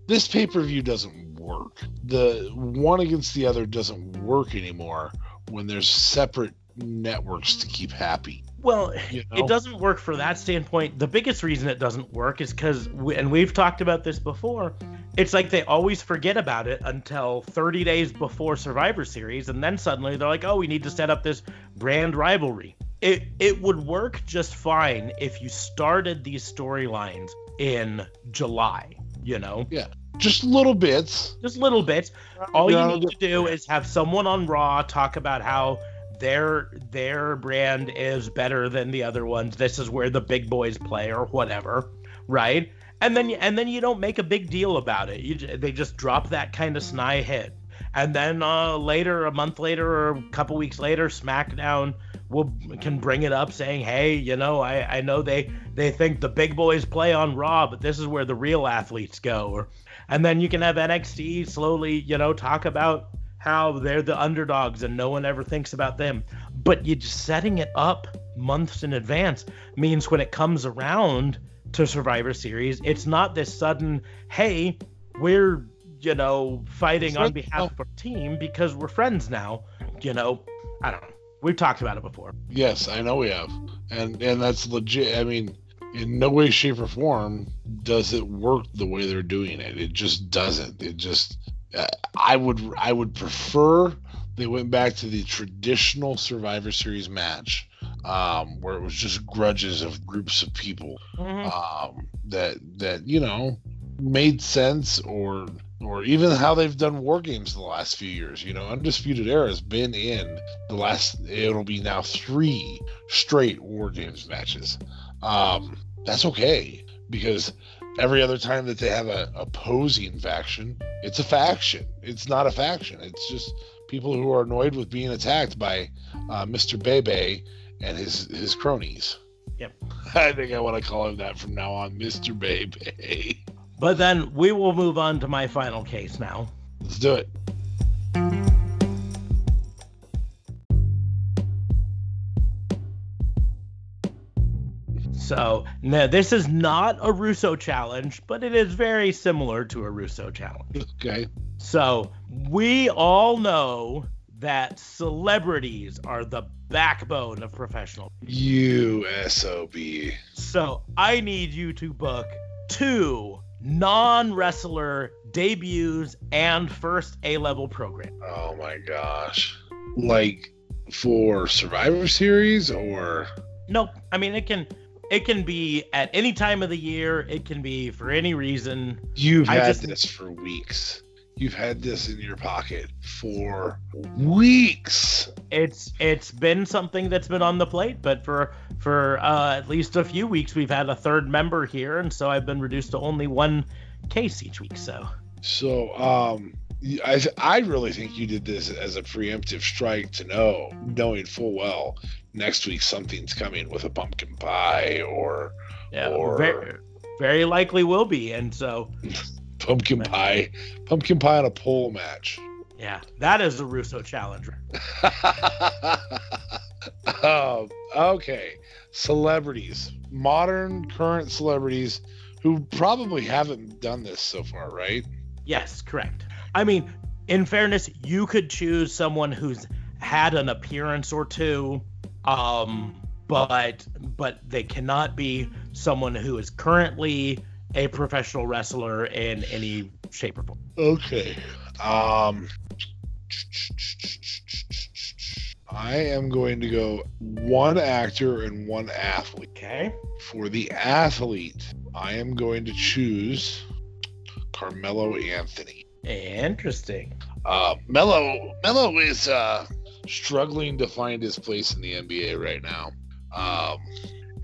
Speaker 2: this pay per view doesn't work. The one against the other doesn't work anymore when there's separate networks to keep happy.
Speaker 1: Well,
Speaker 2: You know?
Speaker 1: it doesn't work for that standpoint. The biggest reason it doesn't work is because, and we've talked about this before, it's like they always forget about it until 30 days before Survivor Series, and then suddenly they're like, oh, we need to set up this brand rivalry. It, it would work just fine if you started these storylines in July, you know?
Speaker 2: Yeah just little bits.
Speaker 1: Just little bits. All you need to do is have someone on Raw talk about how their their brand is better than the other ones. This is where the big boys play or whatever, right? And then and then you don't make a big deal about it. You they just drop that kind of snide hit. And then uh, later, a month later or a couple weeks later, SmackDown will can bring it up, saying, "Hey, you know, I, I know they they think the big boys play on Raw, but this is where the real athletes go." Or, and then you can have NXT slowly, you know, talk about how they're the underdogs and no one ever thinks about them. But you just setting it up months in advance means when it comes around to Survivor Series, it's not this sudden, hey, we're, you know, fighting on behalf of oh. our team because we're friends now. You know, I don't know. We've talked about it before.
Speaker 2: Yes, I know we have, and and that's legit. I mean, in no way, shape, or form does it work the way they're doing it. It just doesn't. It just. I would I would prefer they went back to the traditional Survivor Series match, um, where it was just grudges of groups of people
Speaker 1: Mhm.
Speaker 2: um, that that you know made sense or or even how they've done war games the last few years you know undisputed era has been in the last it'll be now three straight war games matches um that's okay because every other time that they have a opposing faction it's a faction it's not a faction it's just people who are annoyed with being attacked by uh, mr bebe and his his cronies
Speaker 1: Yep.
Speaker 2: I think I want to call him that from now on, Mr. Baby.
Speaker 1: But then we will move on to my final case now.
Speaker 2: Let's do it.
Speaker 1: So, no, this is not a Russo challenge, but it is very similar to a Russo challenge.
Speaker 2: Okay.
Speaker 1: So, we all know that celebrities are the backbone of professional.
Speaker 2: USOB.
Speaker 1: So I need you to book two non wrestler debuts and first A level program.
Speaker 2: Oh my gosh. Like for Survivor Series or
Speaker 1: Nope. I mean it can it can be at any time of the year, it can be for any reason.
Speaker 2: you've
Speaker 1: I
Speaker 2: had
Speaker 1: just-
Speaker 2: this for weeks. You've had this in your pocket for weeks.
Speaker 1: It's it's been something that's been on the plate, but for for uh, at least a few weeks we've had a third member here, and so I've been reduced to only one case each week. So
Speaker 2: So, um, I I really think you did this as a preemptive strike to know, knowing full well next week something's coming with a pumpkin pie or
Speaker 1: yeah,
Speaker 2: Or-
Speaker 1: very, very likely will be, and so
Speaker 2: pumpkin pie, pumpkin pie on a pole match.
Speaker 1: yeah, that is a Russo challenger.
Speaker 2: um, okay, celebrities, modern current celebrities who probably haven't done this so far, right?
Speaker 1: Yes, correct. I mean, in fairness, you could choose someone who's had an appearance or two, um, but but they cannot be someone who is currently a professional wrestler in any shape or form.
Speaker 2: Okay. Um I am going to go one actor and one athlete.
Speaker 1: Okay.
Speaker 2: For the athlete, I am going to choose Carmelo Anthony.
Speaker 1: Interesting.
Speaker 2: Uh Melo Melo is uh struggling to find his place in the NBA right now. Um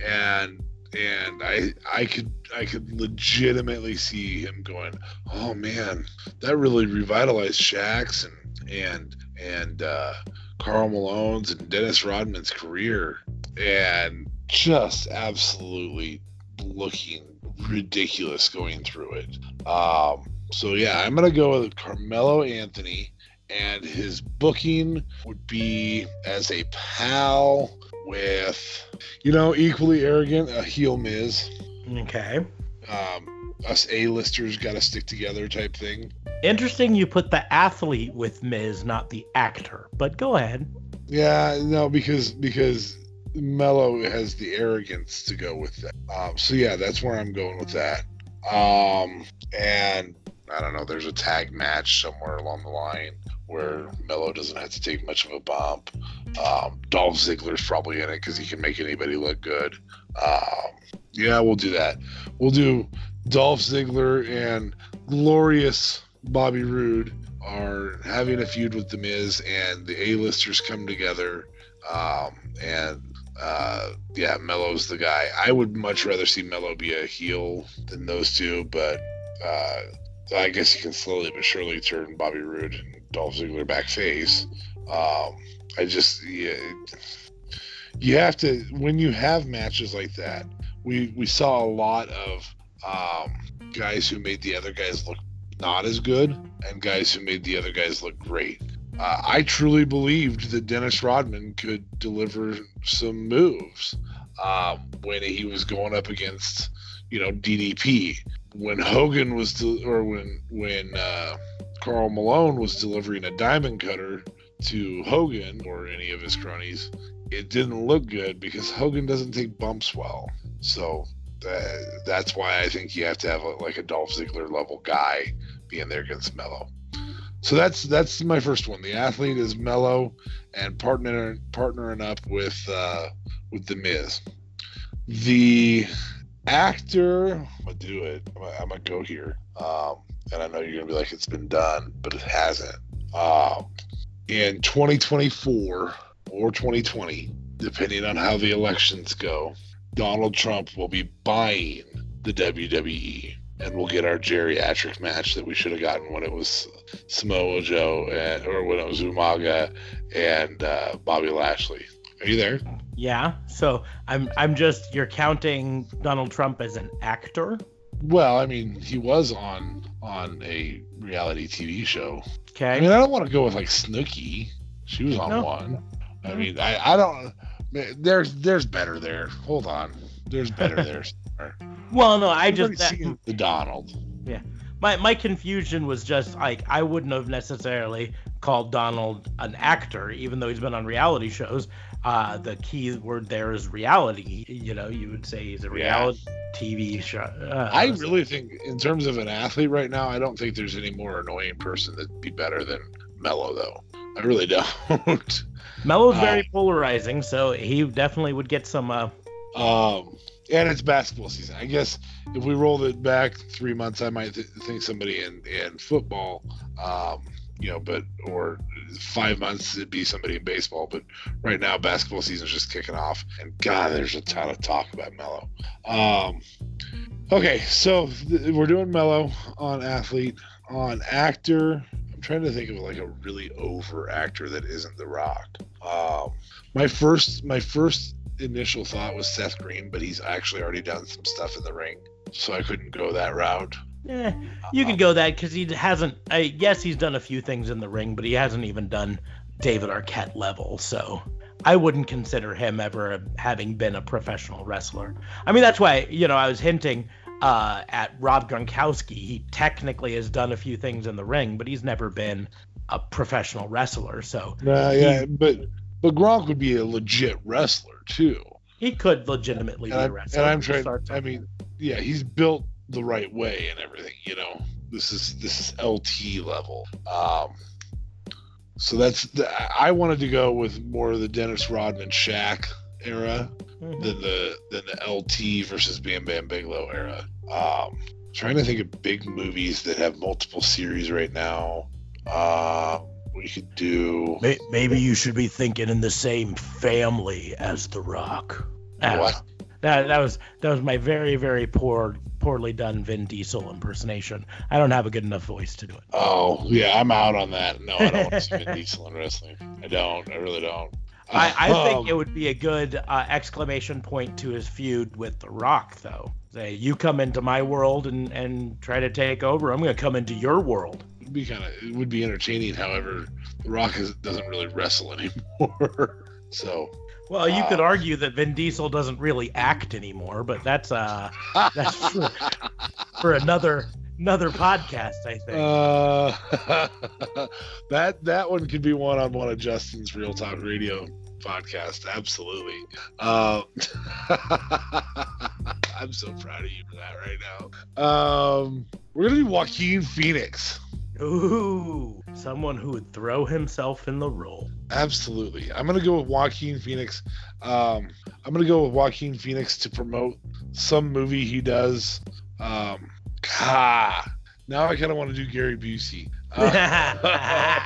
Speaker 2: and and I I could I could legitimately see him going, oh man, that really revitalized Shaq's and and and uh, Karl Malone's and Dennis Rodman's career, and just absolutely looking ridiculous going through it. Um, so yeah, I'm gonna go with Carmelo Anthony, and his booking would be as a pal with, you know, equally arrogant, a heel Miz.
Speaker 1: Okay.
Speaker 2: Um, us A-listers got to stick together type thing.
Speaker 1: Interesting you put the athlete with Miz, not the actor. But go ahead.
Speaker 2: Yeah, no, because because Melo has the arrogance to go with that. Um, so yeah, that's where I'm going with that. Um, and I don't know, there's a tag match somewhere along the line where Melo doesn't have to take much of a bump. Um, Dolph Ziggler's probably in it because he can make anybody look good. Um, yeah, we'll do that. We'll do Dolph Ziggler and glorious Bobby Roode are having a feud with The Miz, and the A-listers come together. Um, and uh, yeah, Melo's the guy. I would much rather see Melo be a heel than those two, but uh, I guess you can slowly but surely turn Bobby Roode and Dolph Ziggler back face. Um, I just yeah, you have to when you have matches like that. We we saw a lot of um, guys who made the other guys look not as good and guys who made the other guys look great. Uh, I truly believed that Dennis Rodman could deliver some moves um, when he was going up against, you know, DDP. When Hogan was, de- or when when uh, Karl Malone was delivering a diamond cutter to Hogan or any of his cronies, it didn't look good because Hogan doesn't take bumps well. So uh, that's why I think you have to have a, like a Dolph Ziggler level guy being there against Melo. So that's that's my first one. The athlete is Melo and partner partnering up with uh, with the Miz. The actor, I'm gonna do it. I'm gonna, I'm gonna go here, um, and I know you're gonna be like it's been done, but it hasn't. Um, in 2024 or 2020, depending on how the elections go, Donald Trump will be buying the WWE and we'll get our geriatric match that we should have gotten when it was Samoa Joe and, or when it was Umaga and uh, Bobby Lashley. Are you there?
Speaker 1: Yeah. So I'm I'm just you're counting Donald Trump as an actor.
Speaker 2: Well, I mean, he was on on a reality TV show.
Speaker 1: Okay.
Speaker 2: I mean, I don't want to go with like Snooki. She was on
Speaker 1: No.
Speaker 2: one. I mean, I, I don't. There's there's better there. Hold on. There's better there.
Speaker 1: well, no, I just
Speaker 2: seen the Donald. Yeah.
Speaker 1: My my confusion was just like I wouldn't have necessarily called Donald an actor, even though he's been on reality shows. Uh, the key word there is reality. You know, you would say he's a reality yeah. TV show. Uh,
Speaker 2: I really think, in terms of an athlete right now, I don't think there's any more annoying person that'd be better than Melo, though. I really don't.
Speaker 1: Melo's very uh, polarizing, so he definitely would get some. Uh...
Speaker 2: Um, and it's basketball season. I guess if we rolled it back three months, I might th- think somebody in in football. Um, you know, but or five months it'd be somebody in baseball. But right now, basketball season's just kicking off, and God, there's a ton of talk about Melo. Um, okay, so th- we're doing Melo on athlete, on actor. I'm trying to think of like a really over actor that isn't The Rock. Um, my first, my first initial thought was Seth Green, but he's actually already done some stuff in the ring, so I couldn't go that route.
Speaker 1: Eh, you could go that because he hasn't. I yes, he's done a few things in the ring, but he hasn't even done David Arquette level. So I wouldn't consider him ever having been a professional wrestler. I mean, that's why you know I was hinting uh, at Rob Gronkowski. He technically has done a few things in the ring, but he's never been a professional wrestler. So
Speaker 2: uh, yeah, but but Gronk would be a legit wrestler too.
Speaker 1: He could legitimately
Speaker 2: and
Speaker 1: be a wrestler.
Speaker 2: And I'm trying. I mean, yeah, he's built the right way and everything. You know, this is this is LT level. Um, so that's the, I wanted to go with more of the Dennis Rodman Shaq era mm-hmm. than the than the LT versus Bam Bam Bigelow era. Um, trying to think of big movies that have multiple series right now. Uh, we could do.
Speaker 1: Maybe you should be thinking in the same family as The Rock.
Speaker 2: What?
Speaker 1: That that was that was my very very poor poorly done Vin Diesel impersonation. I don't have a good enough voice to do it.
Speaker 2: Oh yeah, I'm out on that. No, I don't want to see Vin Diesel in wrestling. I don't. I really don't.
Speaker 1: I, I um, think it would be a good uh, exclamation point to his feud with The Rock, though. Say, you come into my world and, and try to take over. I'm going to come into your world.
Speaker 2: It'd be kind of it would be entertaining. However, The Rock is, doesn't really wrestle anymore, so
Speaker 1: well, you uh, could argue that Vin Diesel doesn't really act anymore, but that's uh that's for, for another another podcast, I think.
Speaker 2: Uh, that that one could be one on one of Justin's Real Talk Radio podcast. Absolutely. Uh, I'm so proud of you for that right now. Um, we're gonna be Joaquin Phoenix.
Speaker 1: Ooh, someone who would throw himself in the role.
Speaker 2: Absolutely. I'm going to go with Joaquin Phoenix. Um, I'm going to go with Joaquin Phoenix to promote some movie he does. Um, ah, now I kind of want to do Gary Busey. Uh,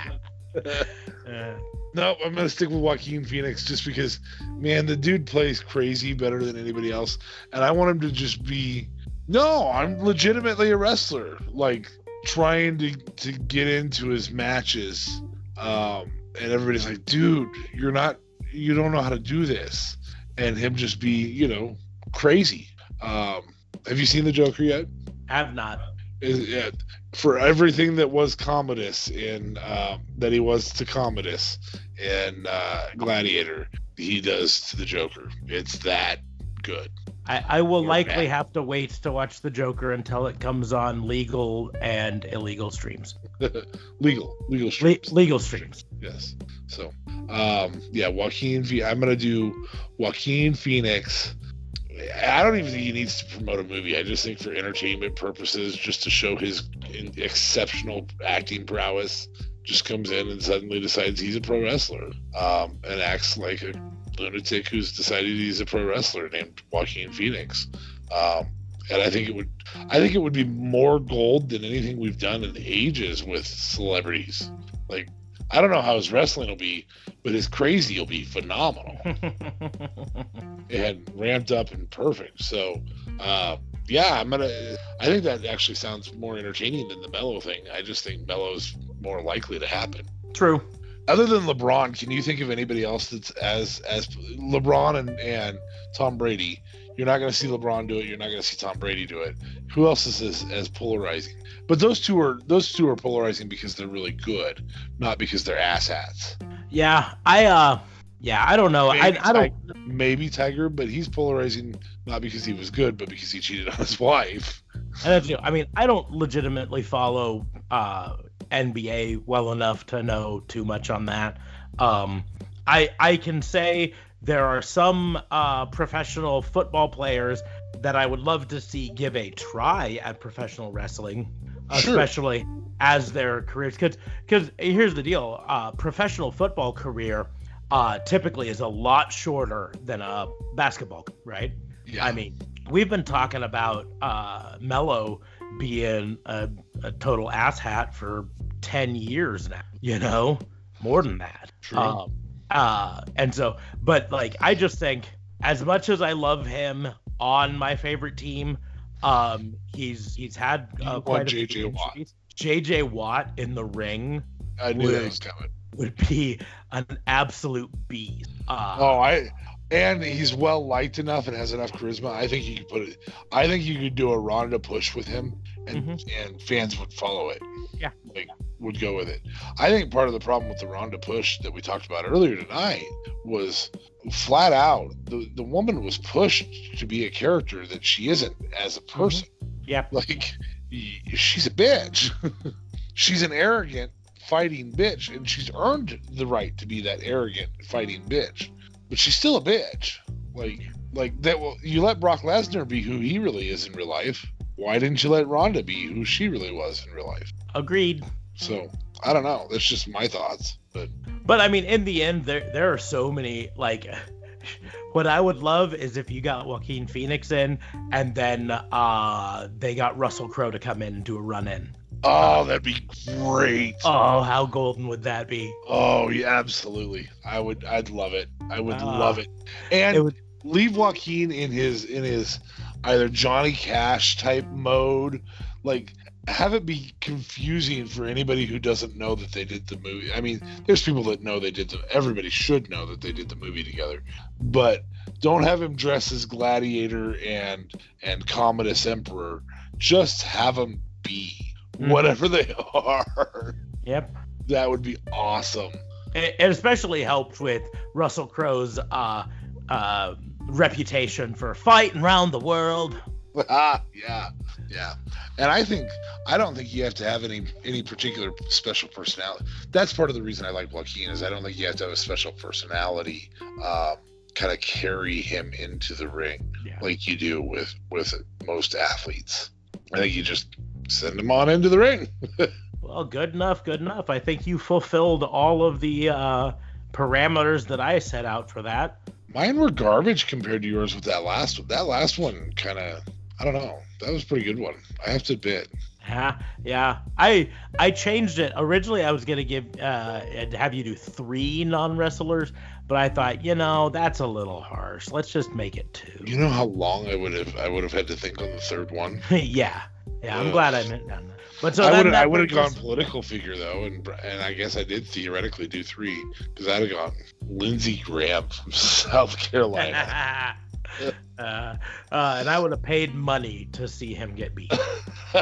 Speaker 2: no, I'm going to stick with Joaquin Phoenix just because, man, the dude plays crazy better than anybody else. And I want him to just be. No, I'm legitimately a wrestler. Like, trying to, to get into his matches. Um, and everybody's like, dude, you're not, you don't know how to do this. And him just be, you know, crazy. Um, have you seen the Joker yet?
Speaker 1: Have not.
Speaker 2: Yeah, for everything that was Commodus in um, that he was to Commodus in uh, Gladiator, he does to the Joker. It's that good.
Speaker 1: I, I will likely bad. have to wait to watch the Joker until it comes on legal and illegal streams.
Speaker 2: legal, legal streams.
Speaker 1: Le- legal streams.
Speaker 2: Yes. So, um, yeah, Joaquin. I'm gonna do Joaquin Phoenix. I don't even think he needs to promote a movie. I just think for entertainment purposes, just to show his exceptional acting prowess, just comes in and suddenly decides he's a pro wrestler um, and acts like a lunatic who's decided he's a pro wrestler named Joaquin Phoenix. Um, and I think it would, I think it would be more gold than anything we've done in ages with celebrities. Like, I don't know how his wrestling will be, but his crazy will be phenomenal. it had ramped up and perfect. So, uh, yeah, I'm gonna. I think that actually sounds more entertaining than the Melo thing. I just think Melo's more likely to happen.
Speaker 1: True
Speaker 2: other than LeBron, can you think of anybody else that's as as LeBron and, and Tom Brady? You're not going to see LeBron do it. You're not going to see Tom Brady do it. Who else is as, as polarizing? But those two are those two are polarizing because they're really good, not because they're asshats.
Speaker 1: Yeah, I uh, yeah, I don't know. Maybe I, I don't
Speaker 2: maybe Tiger, but he's polarizing not because he was good, but because he cheated on his wife.
Speaker 1: And that's, you know, I mean, I don't legitimately follow uh, NBA well enough to know too much on that. Um, I I can say there are some uh, professional football players that I would love to see give a try at professional wrestling,
Speaker 2: Sure.
Speaker 1: especially as their careers. Because because here's the deal: uh, professional football career uh, typically is a lot shorter than a basketball, right?
Speaker 2: Yeah.
Speaker 1: I mean, we've been talking about uh, Mello being a, a total asshat for 10 years now, you know, more than that.
Speaker 2: True.
Speaker 1: Um, uh, and so, but like, I just think as much as I love him on my favorite team, um, he's he's had uh, quite a
Speaker 2: J.J. Watt.
Speaker 1: JJ Watt in the ring
Speaker 2: I knew that was coming.
Speaker 1: would be an absolute beast. Uh,
Speaker 2: Oh, I and he's well liked enough and has enough charisma. I think you could put it. I think you could do a Ronda push with him, and mm-hmm. and fans would follow it.
Speaker 1: Yeah.
Speaker 2: like would go with it. I think part of the problem with the Ronda push that we talked about earlier tonight was flat out the the woman was pushed to be a character that she isn't as a mm-hmm. person.
Speaker 1: yeah,
Speaker 2: Like she's a bitch. she's an arrogant fighting bitch, and she's earned the right to be that arrogant fighting bitch. But she's still a bitch. Like like that. Well, you let Brock Lesnar be who he really is in real life. Why didn't you let Ronda be who she really was in real life?
Speaker 1: agreed.
Speaker 2: So I don't know. That's just my thoughts. But
Speaker 1: But I mean, in the end, there there are so many like. What I would love is if you got Joaquin Phoenix in, and then uh, they got Russell Crowe to come in and do a run in.
Speaker 2: Oh, that'd be great.
Speaker 1: Oh, how golden would that be?
Speaker 2: Oh yeah, absolutely. I would. I'd love it. I would
Speaker 1: Ah.
Speaker 2: love it. And
Speaker 1: It would-
Speaker 2: leave Joaquin in his in his either Johnny Cash type mode, like have it be confusing for anybody who doesn't know that they did the movie. I mean, there's people that know they did the. Everybody should know that they did the movie together, but don't have him dress as Gladiator and and Commodus Emperor. Just have him be Whatever they are.
Speaker 1: Yep.
Speaker 2: That would be awesome.
Speaker 1: It, it especially helped with Russell Crowe's uh, uh, reputation for fighting around the world.
Speaker 2: Ah, yeah, yeah. And I think I don't think you have to have any any particular special personality. That's part of the reason I like Joaquin is I don't think you have to have a special personality um, kind of carry him into the ring
Speaker 1: Yeah.
Speaker 2: like you do with with most athletes. I think you just send him on into the ring.
Speaker 1: Well, good enough, good enough. I think you fulfilled all of the uh, parameters that I set out for that.
Speaker 2: Mine were garbage compared to yours with that last one. That last one kind of I don't know. That was a pretty good one. I have to admit.
Speaker 1: Yeah, yeah. I I changed it. Originally, I was gonna give uh have you do three non wrestlers, but I thought, you know, that's a little harsh. Let's just make it two.
Speaker 2: You know how long I would have I would have had to think on the third one.
Speaker 1: yeah, yeah. I'm
Speaker 2: Ugh.
Speaker 1: glad I meant done that. But so
Speaker 2: I would have I would have gone political figure though, and and I guess I did theoretically do three because I'd have gone Lindsey Graham from South Carolina.
Speaker 1: uh, uh, and I would have paid money to see him get beat.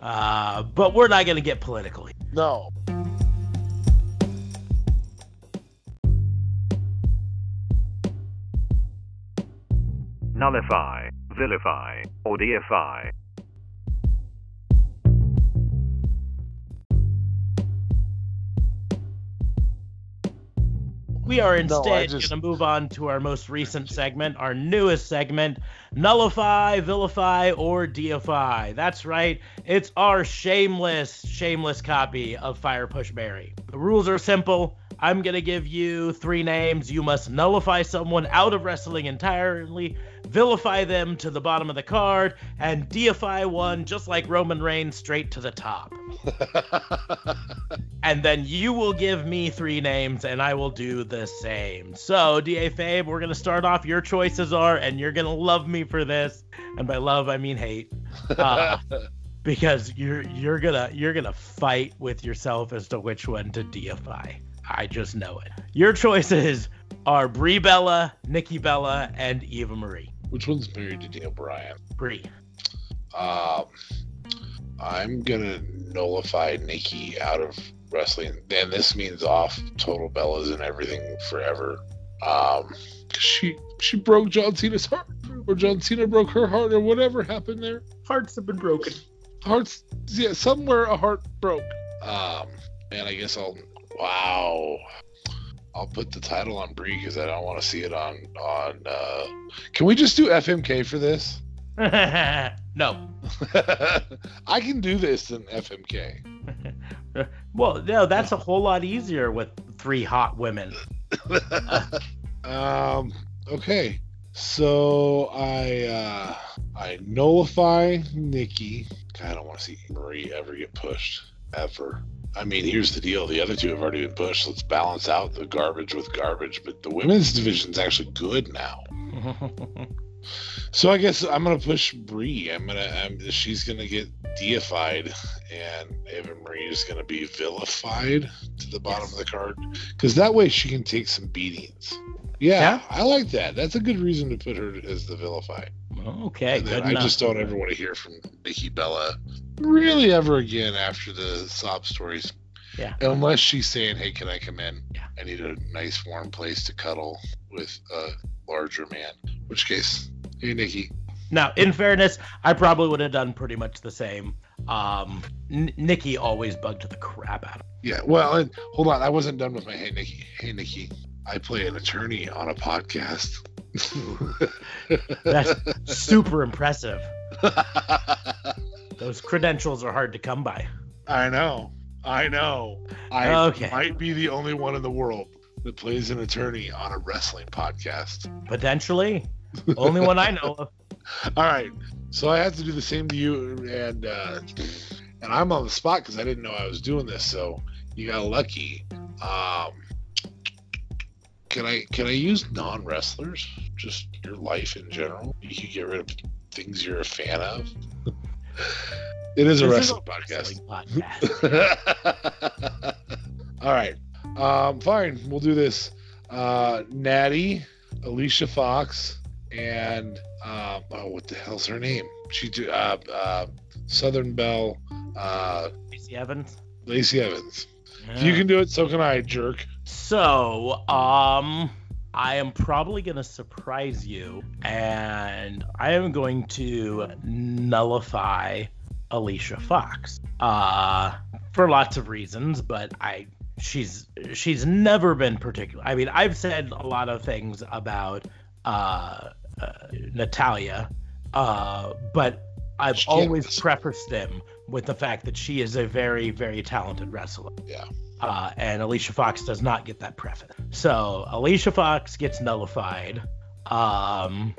Speaker 1: Uh, but we're not gonna get political.
Speaker 2: no.
Speaker 3: nullify, vilify, or deify.
Speaker 1: We are
Speaker 2: No,
Speaker 1: instead
Speaker 2: just-
Speaker 1: going to move on to our most recent segment, our newest segment, Nullify, Vilify, or Deify. That's right, it's our shameless, shameless copy of Fire Push Mary. The rules are simple. I'm going to give you three names. You must nullify someone out of wrestling entirely, vilify them to the bottom of the card, and deify one just like Roman Reigns straight to the top. And then you will give me three names and I will do the same. So, DA Fabe, we're going to start off. Your choices are, and you're going to love me for this. And by love, I mean hate. Uh, because you're you're gonna you're gonna fight with yourself as to which one to deify. I just know it. Your choices are Brie Bella, Nikki Bella, and Eva Marie.
Speaker 2: Which one's married to Daniel Bryan?
Speaker 1: Brie.
Speaker 2: Um, I'm gonna nullify Nikki out of wrestling, and this means off total Bellas and everything forever. Um, she she broke John Cena's heart. or John Cena broke her heart, or whatever happened there.
Speaker 1: Hearts have been broken.
Speaker 2: Hearts, yeah, somewhere a heart broke. Um, and I guess I'll. Wow. I'll put the title on Brie because I don't want to see it on on. Uh, can we just do FMK for this?
Speaker 1: no.
Speaker 2: I can do this in FMK.
Speaker 1: well, no, that's a whole lot easier with three hot women.
Speaker 2: um. Okay. So I uh, I nullify Nikki. God, I don't want to see Marie ever get pushed ever. I mean, here's the deal: the other two have already been pushed. Let's balance out the garbage with garbage. But the women's division's actually good now. so I guess I'm gonna push Brie. I'm gonna. I'm, she's gonna get deified, and Eva Marie is gonna be vilified to the bottom
Speaker 1: Yes.
Speaker 2: of the card, because that way she can take some beatings. Yeah,
Speaker 1: Yeah.
Speaker 2: I like that. That's a good reason to put her as the vilified.
Speaker 1: okay,
Speaker 2: I
Speaker 1: enough.
Speaker 2: just don't ever want to hear from Nikki Bella really ever again after the sob stories.
Speaker 1: Yeah.
Speaker 2: Unless she's saying, "Hey, can I come in?
Speaker 1: Yeah.
Speaker 2: I need a nice warm place to cuddle with a larger man." Which case, hey Nikki,
Speaker 1: Now, in fairness, I probably would have done pretty much the same. Um, N- Nikki always bugged the crap out of Me.
Speaker 2: yeah. Well, and hold on, I wasn't done with my hey Nikki. Hey Nikki, I play an attorney on a podcast.
Speaker 1: That's super impressive. Those credentials are hard to come by.
Speaker 2: I know. I know. I
Speaker 1: Okay.
Speaker 2: might be the only one in the world that plays an attorney on a wrestling podcast.
Speaker 1: Potentially. Only one I know of.
Speaker 2: All right. So I have to do the same to you and uh and I'm on the spot because I didn't know I was doing this, so you got lucky. Um can I can I use non wrestlers? Just your life in general? You could get rid of things you're a fan of. It is a
Speaker 1: This
Speaker 2: wrestling podcast.
Speaker 1: wrestling podcast.
Speaker 2: All right. Um, fine. We'll do this. Uh, Natty, Alicia Fox, and uh, oh, what the hell's her name? She do uh, uh, Southern Belle, uh,
Speaker 1: Lacey Evans.
Speaker 2: Lacey Evans. If you can do it, so can I, jerk.
Speaker 1: So, um, I am probably going to surprise you, and I am going to nullify Alicia Fox. Uh, for lots of reasons, but I she's she's never been particular. I mean, I've said a lot of things about uh, uh Natalya, uh, but I've
Speaker 2: She
Speaker 1: always prefaced them with the fact that she is a very, very talented wrestler.
Speaker 2: Yeah.
Speaker 1: Uh, and Alicia Fox does not get that preface. So Alicia Fox gets nullified. Um,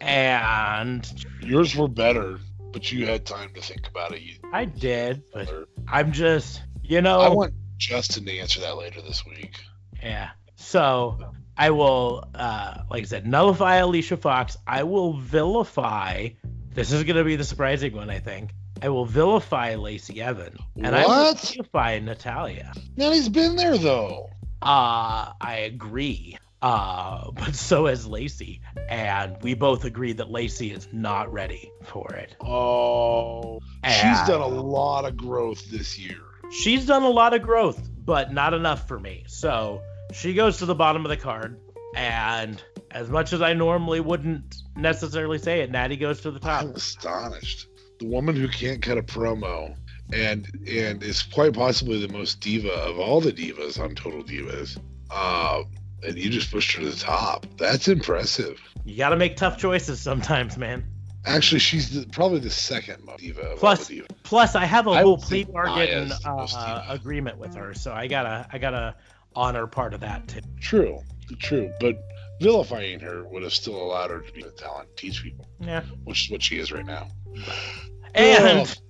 Speaker 1: and
Speaker 2: Yours were better, but you had time to think about it. You,
Speaker 1: I did, but I'm just, you know,
Speaker 2: I want Justin to answer that later this week.
Speaker 1: yeah. So I will, uh, like I said, nullify Alicia Fox. I will vilify. This is going to be the surprising one, I think. I will vilify Lacey Evan and I will vilify
Speaker 2: Natalya. He's been there though.
Speaker 1: Uh, I agree. Uh, but so has Lacey, and we both agree that Lacey is not ready for it.
Speaker 2: Oh, she's done a lot of growth this year.
Speaker 1: She's done a lot of growth, but not enough for me. So she goes to the bottom of the card, and as much as I normally wouldn't necessarily say it, Natty goes to the top.
Speaker 2: I'm astonished. The woman who can't cut a promo and and is quite possibly the most diva of all the divas on Total Divas. Uh, and you just pushed her to the top. That's impressive.
Speaker 1: You got to make tough choices sometimes, man.
Speaker 2: Actually, she's the, probably the second most diva of
Speaker 1: Plus-
Speaker 2: the.
Speaker 1: Plus, I have a
Speaker 2: I
Speaker 1: whole
Speaker 2: would
Speaker 1: plea bargain
Speaker 2: the
Speaker 1: uh, agreement with her, so I gotta I gotta honor part of that too.
Speaker 2: True, true. But vilifying her would have still allowed her to be a talent, teach people,
Speaker 1: Yeah.
Speaker 2: which is what she is right now.
Speaker 1: And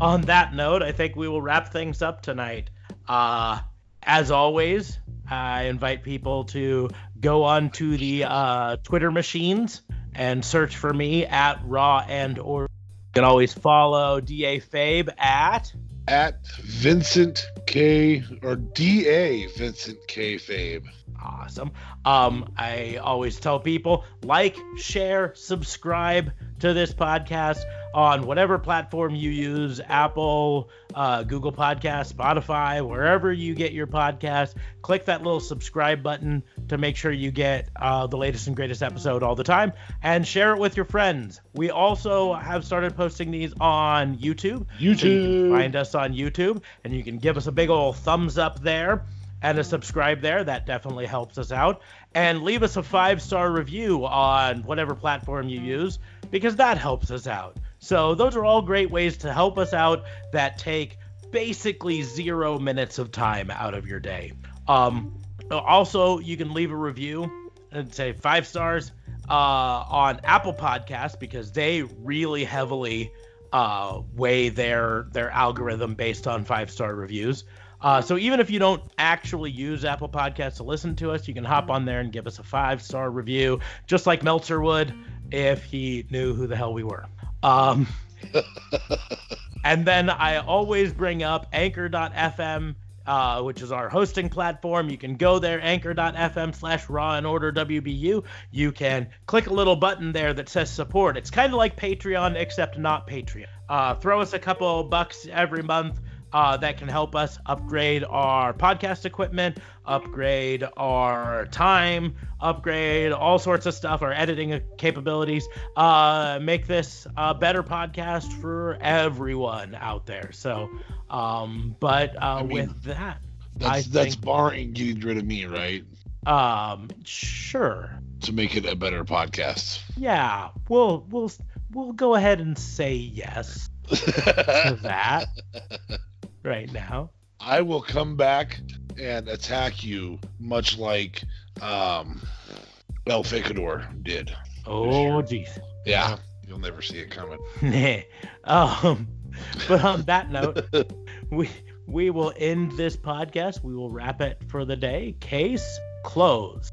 Speaker 1: on that note, I think we will wrap things up tonight. Uh, as always, I invite people to go on to the uh, Twitter machines and search for me at Raw and or. You can always follow Da Fabe at
Speaker 2: At Vincent K or Da Vincent K Fabe.
Speaker 1: awesome. Um, I always tell people like, share, subscribe to this podcast on whatever platform you use Apple, uh, Google Podcast, Spotify, wherever you get your podcast. Click that little subscribe button to make sure you get uh, the latest and greatest episode all the time and share it with your friends. We also have started posting these on YouTube. So you can
Speaker 2: YouTube.
Speaker 1: find us on YouTube and you can give us a big old thumbs up there and a subscribe there. That definitely helps us out. And leave us a five star review on whatever platform you use because that helps us out. So, those are all great ways to help us out that take basically zero minutes of time out of your day. Um, also, you can leave a review and say five stars uh, on Apple Podcasts because they really heavily uh, weigh their their algorithm based on five star reviews. Uh, so even if you don't actually use Apple Podcasts to listen to us, you can hop on there and give us a five star review, just like Meltzer would if he knew who the hell we were. Um, and then I always bring up Anchor.fm, uh, which is our hosting platform. You can go there, Anchor.fm slash Raw and Order WBU. You can click a little button there that says support. It's kind of like Patreon, except not Patreon. Uh, throw us a couple bucks every month. Uh, that can help us upgrade our podcast equipment, upgrade our time, upgrade all sorts of stuff, our editing capabilities, uh, make this a better podcast for everyone out there. So, um, but uh,
Speaker 2: mean,
Speaker 1: with that,
Speaker 2: That's
Speaker 1: I
Speaker 2: that's
Speaker 1: think-
Speaker 2: barring getting rid of me, right?
Speaker 1: um, sure,
Speaker 2: To make it a better podcast.
Speaker 1: yeah, we'll we'll we'll go ahead and say yes to that right now.
Speaker 2: I will come back and attack you, much like um, El Ficador did.
Speaker 1: Oh, jeez.
Speaker 2: Yeah, you'll never see it coming.
Speaker 1: Nah. Um, but on that note, we we will end this podcast. We will wrap it for the day. Case closed.